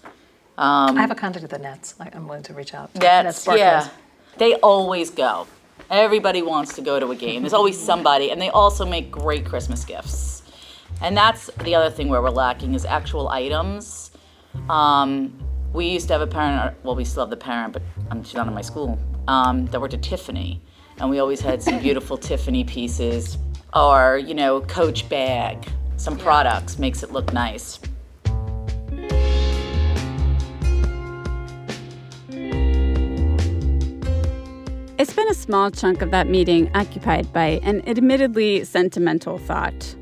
Um, I have a contact with the Nets. I- I'm willing to reach out. Nets, Barclays. yeah. They always go. Everybody wants to go to a game. There's always somebody, and they also make great Christmas gifts. And that's the other thing where we're lacking is actual items. Um, we used to have a parent, well, we still have the parent, but um, she's not in my school, um, that worked at Tiffany. And we always had some beautiful Tiffany pieces or, you know, Coach bag, some products, makes it look nice. I spent a small chunk of that meeting occupied by an admittedly sentimental thought.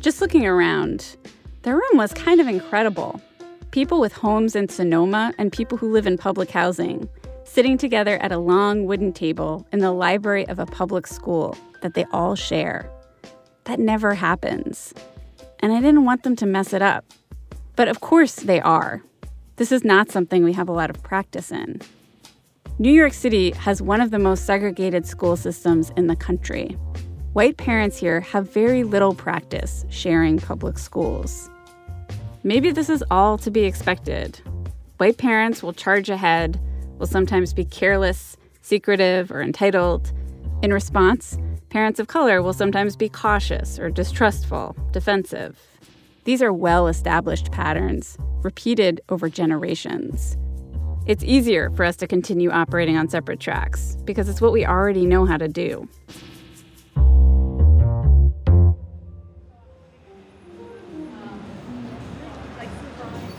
Just looking around, the room was kind of incredible. People with homes in Sonoma and people who live in public housing sitting together at a long wooden table in the library of a public school that they all share. That never happens. And I didn't want them to mess it up. But of course they are. This is not something we have a lot of practice in. New York City has one of the most segregated school systems in the country. White parents here have very little practice sharing public schools. Maybe this is all to be expected. White parents will charge ahead, will sometimes be careless, secretive, or entitled. In response, parents of color will sometimes be cautious or distrustful, defensive. These are well established patterns, repeated over generations. It's easier for us to continue operating on separate tracks because it's what we already know how to do.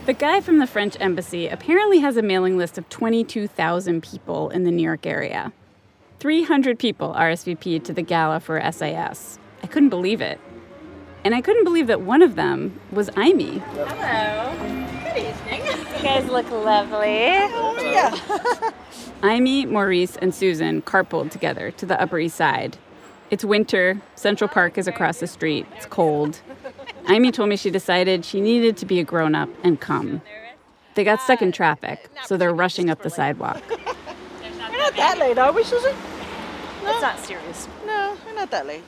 The guy from the French embassy apparently has a mailing list of 22,000 people in the New York area. 300 people RSVP'd to the gala for SIS. I couldn't believe it. And I couldn't believe that one of them was Amy. Hello. Good evening. You guys look lovely. Oh, yeah. Amy, Maurice, and Susan carpooled together to the Upper East Side. It's winter, Central Park is across the street, it's cold. Amy told me she decided she needed to be a grown up and come. They got stuck in traffic, so they're rushing up the sidewalk. We're not that late, are we, Susan? No. It's not serious. No, we're not that late.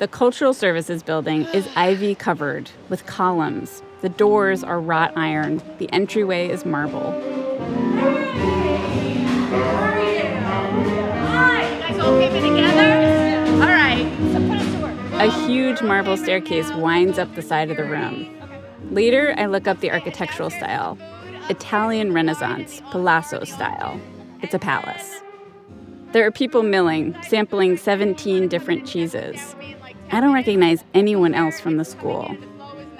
The Cultural Services building is ivy covered with columns. The doors are wrought iron. The entryway is marble. A huge marble staircase winds up the side of the room. Later, I look up the architectural style Italian Renaissance, Palazzo style. It's a palace. There are people milling, sampling 17 different cheeses. I don't recognize anyone else from the school.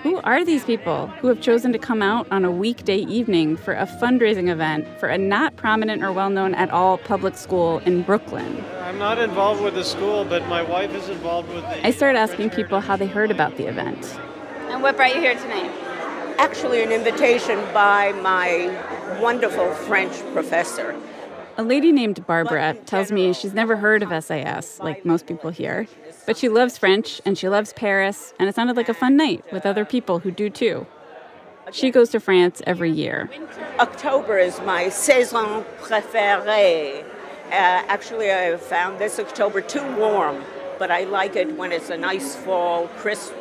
Who are these people who have chosen to come out on a weekday evening for a fundraising event for a not prominent or well known at all public school in Brooklyn? I'm not involved with the school, but my wife is involved with the. I start asking people how they heard about the event. And what brought you here tonight? Actually, an invitation by my wonderful French professor. A lady named Barbara tells me she's never heard of SIS, like most people here, but she loves French and she loves Paris, and it sounded like a fun night with other people who do too. She goes to France every year. October is my saison préférée. Uh, actually, I found this October too warm, but I like it when it's a nice fall, crisp,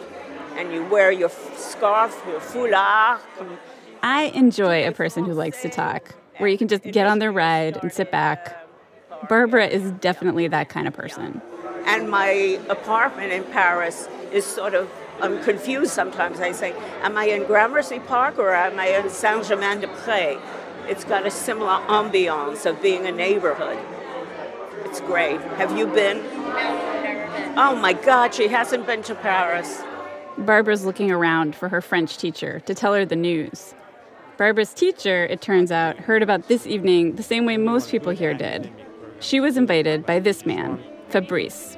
and you wear your f- scarf, your foulard. I enjoy a person who likes to talk, where you can just get on their ride and sit back. Barbara is definitely that kind of person. And my apartment in Paris is sort of, I'm confused sometimes. I say, am I in Gramercy Park or am I in Saint Germain des Prés? It's got a similar ambiance of being a neighborhood. It's great. Have you been? Oh my God, she hasn't been to Paris. Barbara's looking around for her French teacher to tell her the news. Barbara's teacher, it turns out, heard about this evening the same way most people here did. She was invited by this man, Fabrice.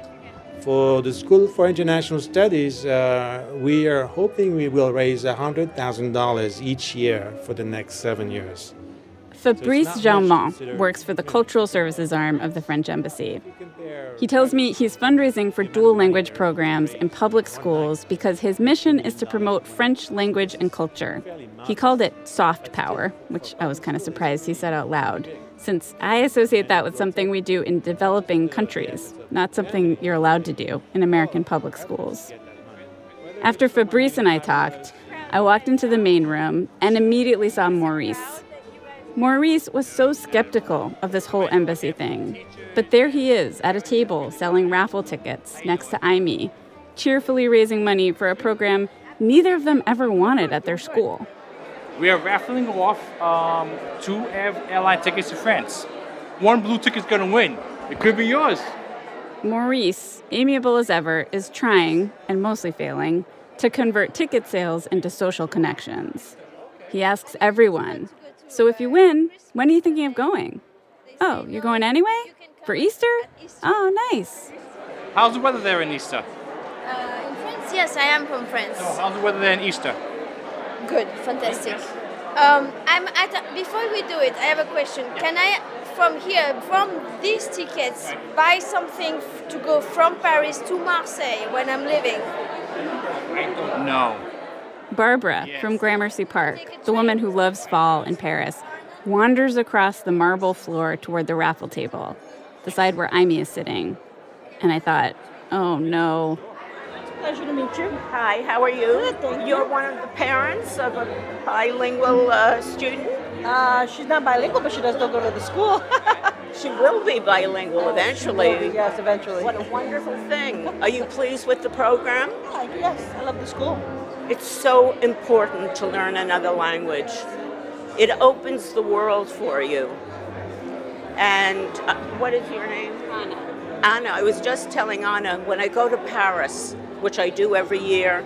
For the School for International Studies, uh, we are hoping we will raise $100,000 each year for the next seven years. Fabrice Jaumont works for the cultural services arm of the French embassy. He tells me he's fundraising for dual language programs in public schools because his mission is to promote French language and culture. He called it soft power, which I was kind of surprised he said out loud, since I associate that with something we do in developing countries, not something you're allowed to do in American public schools. After Fabrice and I talked, I walked into the main room and immediately saw Maurice. Maurice was so skeptical of this whole embassy thing. But there he is at a table selling raffle tickets next to Amy, cheerfully raising money for a program neither of them ever wanted at their school. We are raffling off um, two airline tickets to France. One blue ticket's gonna win. It could be yours. Maurice, amiable as ever, is trying, and mostly failing, to convert ticket sales into social connections. He asks everyone, So if you win, when are you thinking of going? Oh, you're going anyway? For Easter? Oh, nice. How's the weather there in Easter? Uh, in France? Yes, I am from France. No, how's the weather there in Easter? Good, fantastic. Um, I'm at. Before we do it, I have a question. Can I, from here, from these tickets, buy something f- to go from Paris to Marseille when I'm leaving? No. Barbara from Gramercy Park, the woman who loves fall in Paris, wanders across the marble floor toward the raffle table, the side where Amy is sitting. And I thought, oh no. Pleasure to meet you. Hi, how are you? You're one of the parents of a bilingual uh, student? Uh, she's not bilingual, but she does still go to the school. She will be bilingual eventually. Yes, eventually. What a wonderful thing. Are you pleased with the program? Yes, I love the school. It's so important to learn another language. It opens the world for you. And uh, what is your name? Anna. Anna, I was just telling Anna, when I go to Paris, which I do every year,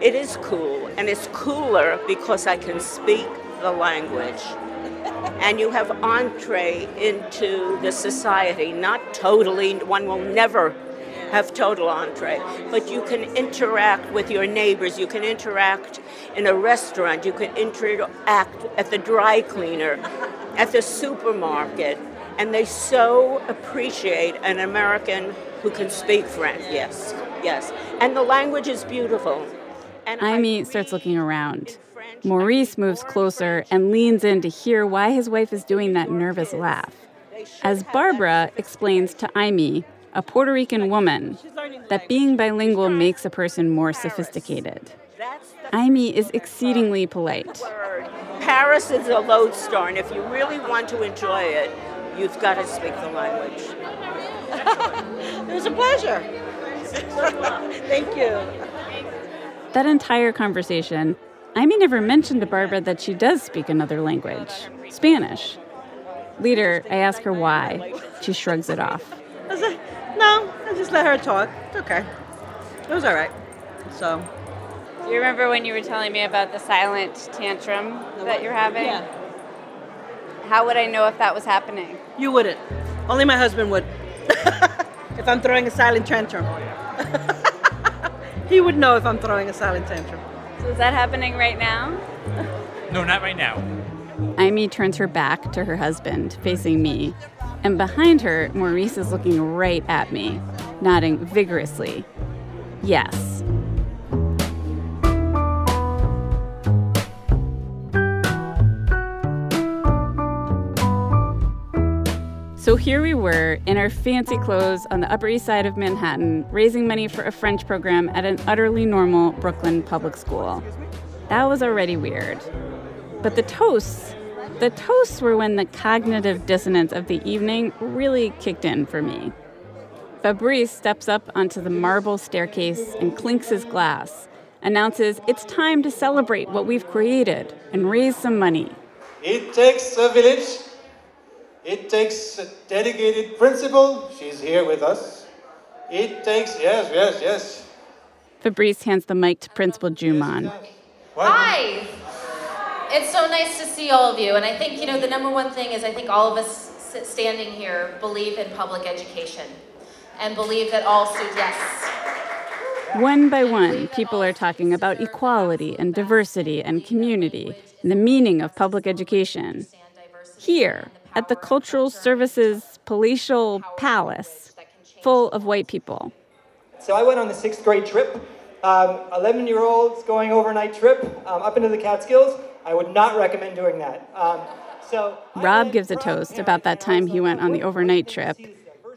it is cool. And it's cooler because I can speak the language. and you have entree into the society. Not totally, one will never have total entree, but you can interact with your neighbors. You can interact in a restaurant. You can interact at the dry cleaner, at the supermarket, and they so appreciate an American who can speak French. Yes, yes, and the language is beautiful. And Amy starts looking around. Maurice moves closer and leans in to hear why his wife is doing that nervous laugh. As Barbara explains to Amy, a Puerto Rican woman, that being bilingual makes a person more sophisticated. Amy is exceedingly polite. Paris is a lodestar, and if you really want to enjoy it, you've got to speak the language. it was a pleasure. Thank you. That entire conversation, Amy never mentioned to Barbara that she does speak another language, Spanish. Later, I ask her why. She shrugs it off. I said, no, I just let her talk. It's okay. It was all right. So. Do you remember when you were telling me about the silent tantrum that you're having? Yeah. How would I know if that was happening? You wouldn't. Only my husband would. if I'm throwing a silent tantrum. Oh, he would know if I'm throwing a silent tantrum. So is that happening right now? No, not right now. Amy turns her back to her husband, facing me. And behind her, Maurice is looking right at me, nodding vigorously. Yes. So here we were in our fancy clothes on the Upper East Side of Manhattan, raising money for a French program at an utterly normal Brooklyn public school. That was already weird. But the toasts, the toasts were when the cognitive dissonance of the evening really kicked in for me. Fabrice steps up onto the marble staircase and clinks his glass, announces it's time to celebrate what we've created and raise some money. It takes a village. It takes a dedicated principal. She's here with us. It takes, yes, yes, yes. Fabrice hands the mic to Principal Juman. Hi! It's so nice to see all of you. And I think, you know, the number one thing is I think all of us standing here believe in public education and believe that all students, yes. One by one, people are talking about equality and diversity and community and the meaning of public education. Here, at the Cultural Services Palatial Palace, full of white people. So I went on the sixth grade trip. Um, 11 year olds going overnight trip um, up into the Catskills. I would not recommend doing that. Um, so Rob gives a toast about that time he went on the overnight trip.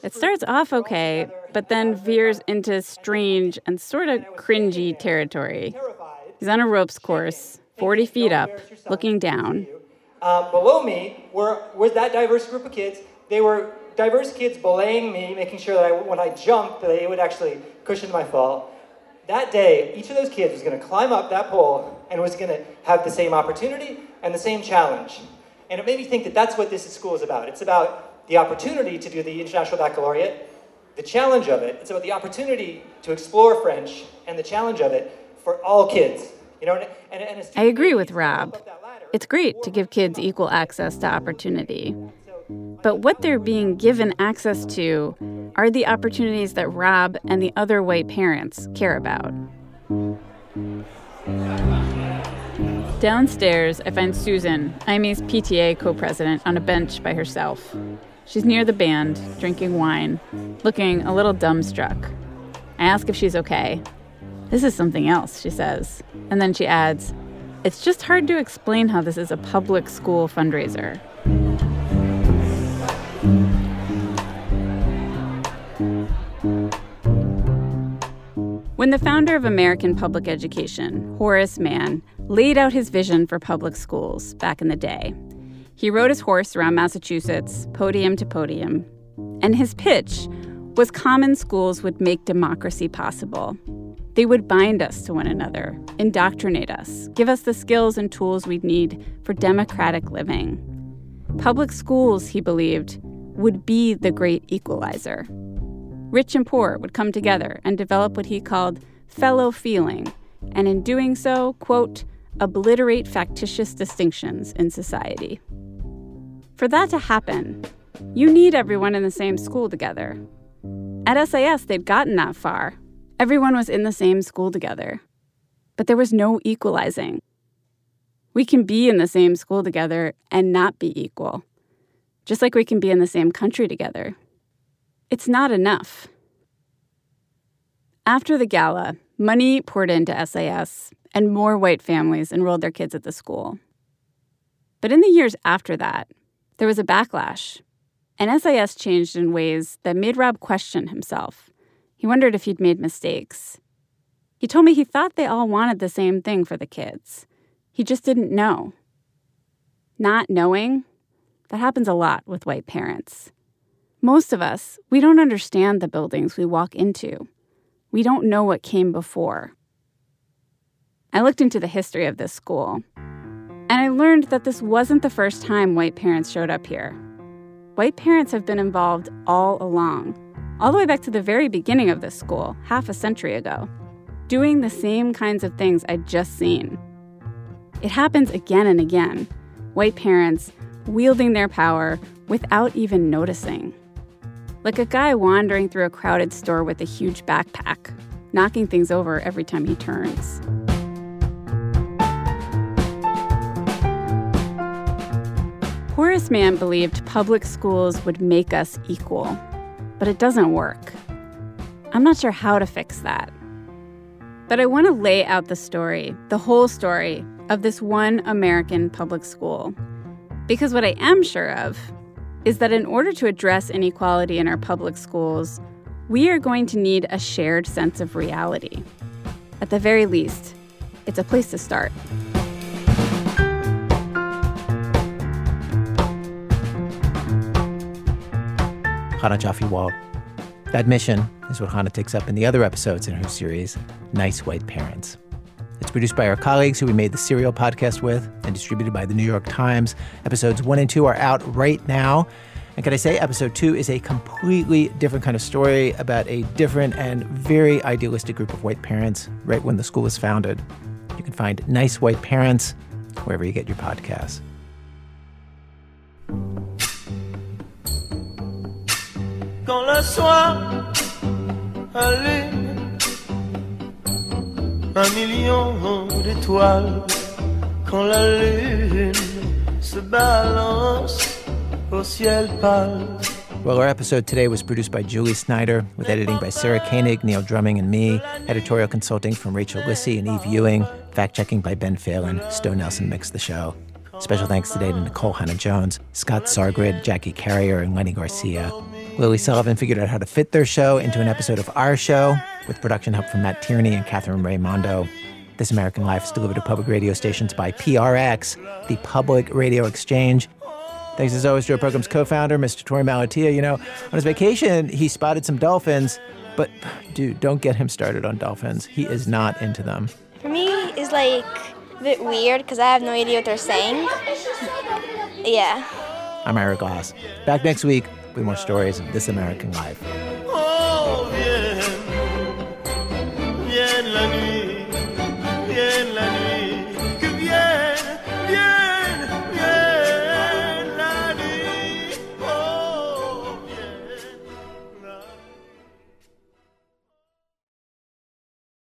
It starts off okay, but then veers into strange and sort of cringy territory. He's on a ropes course, 40 feet up, looking down. Um, below me were, was that diverse group of kids. They were diverse kids belaying me, making sure that I, when I jumped, that they would actually cushion my fall. That day, each of those kids was going to climb up that pole and was going to have the same opportunity and the same challenge. And it made me think that that's what this school is about. It's about the opportunity to do the International Baccalaureate, the challenge of it. It's about the opportunity to explore French and the challenge of it for all kids. You know, and, and, and I agree with Rob. It's great to give kids equal access to opportunity. But what they're being given access to are the opportunities that Rob and the other white parents care about. Downstairs, I find Susan, Amy's PTA co president, on a bench by herself. She's near the band, drinking wine, looking a little dumbstruck. I ask if she's okay. This is something else, she says. And then she adds, It's just hard to explain how this is a public school fundraiser. When the founder of American Public Education, Horace Mann, laid out his vision for public schools back in the day, he rode his horse around Massachusetts, podium to podium, and his pitch was common schools would make democracy possible. They would bind us to one another, indoctrinate us, give us the skills and tools we'd need for democratic living. Public schools, he believed, would be the great equalizer. Rich and poor would come together and develop what he called fellow feeling, and in doing so, quote, obliterate factitious distinctions in society. For that to happen, you need everyone in the same school together. At SIS, they'd gotten that far. Everyone was in the same school together. But there was no equalizing. We can be in the same school together and not be equal, just like we can be in the same country together. It's not enough. After the gala, money poured into SIS, and more white families enrolled their kids at the school. But in the years after that, there was a backlash, and SIS changed in ways that made Rob question himself. He wondered if he'd made mistakes. He told me he thought they all wanted the same thing for the kids. He just didn't know. Not knowing, that happens a lot with white parents. Most of us, we don't understand the buildings we walk into. We don't know what came before. I looked into the history of this school, and I learned that this wasn't the first time white parents showed up here. White parents have been involved all along, all the way back to the very beginning of this school, half a century ago, doing the same kinds of things I'd just seen. It happens again and again white parents wielding their power without even noticing. Like a guy wandering through a crowded store with a huge backpack, knocking things over every time he turns. Horace Mann believed public schools would make us equal, but it doesn't work. I'm not sure how to fix that. But I want to lay out the story, the whole story, of this one American public school. Because what I am sure of is that in order to address inequality in our public schools, we are going to need a shared sense of reality. At the very least, it's a place to start. Chana Joffe-Walt. That mission is what Chana takes up in the other episodes in her series, Nice White Parents. It's produced by our colleagues who we made the Serial podcast with and distributed by the New York Times. Episodes one and two are out right now. And can I say, episode two is a completely different kind of story about a different and very idealistic group of white parents right when the school was founded. You can find Nice White Parents wherever you get your podcasts. Quand le soir allume un million d'étoiles, quand la lune se balance au ciel pâle. Well, our episode today was produced by Julie Snyder, with editing by Sarah Koenig, Neil Drumming, and me, editorial consulting from Rachel Lissy and Eve Ewing, fact checking by Ben Phelan. Stowe Nelson mixed the show. Special thanks today to Nikole Hannah Jones, Scott Sargrid, Jackie Carrier, and Lenny Garcia. Lily Sullivan figured out how to fit their show into an episode of our show, with production help from Matt Tierney and Catherine Raimondo. This American Life is delivered to public radio stations by PRX, the Public Radio Exchange. Thanks as always to our program's co-founder, Mr. Torey Malatia. You know, on his vacation, he spotted some dolphins, but dude, don't get him started on dolphins. He is not into them. For me, it's like a bit weird because I have no idea what they're saying. Yeah. I'm Ira Glass. Back next week with more stories of this American life. Oh, bien, bien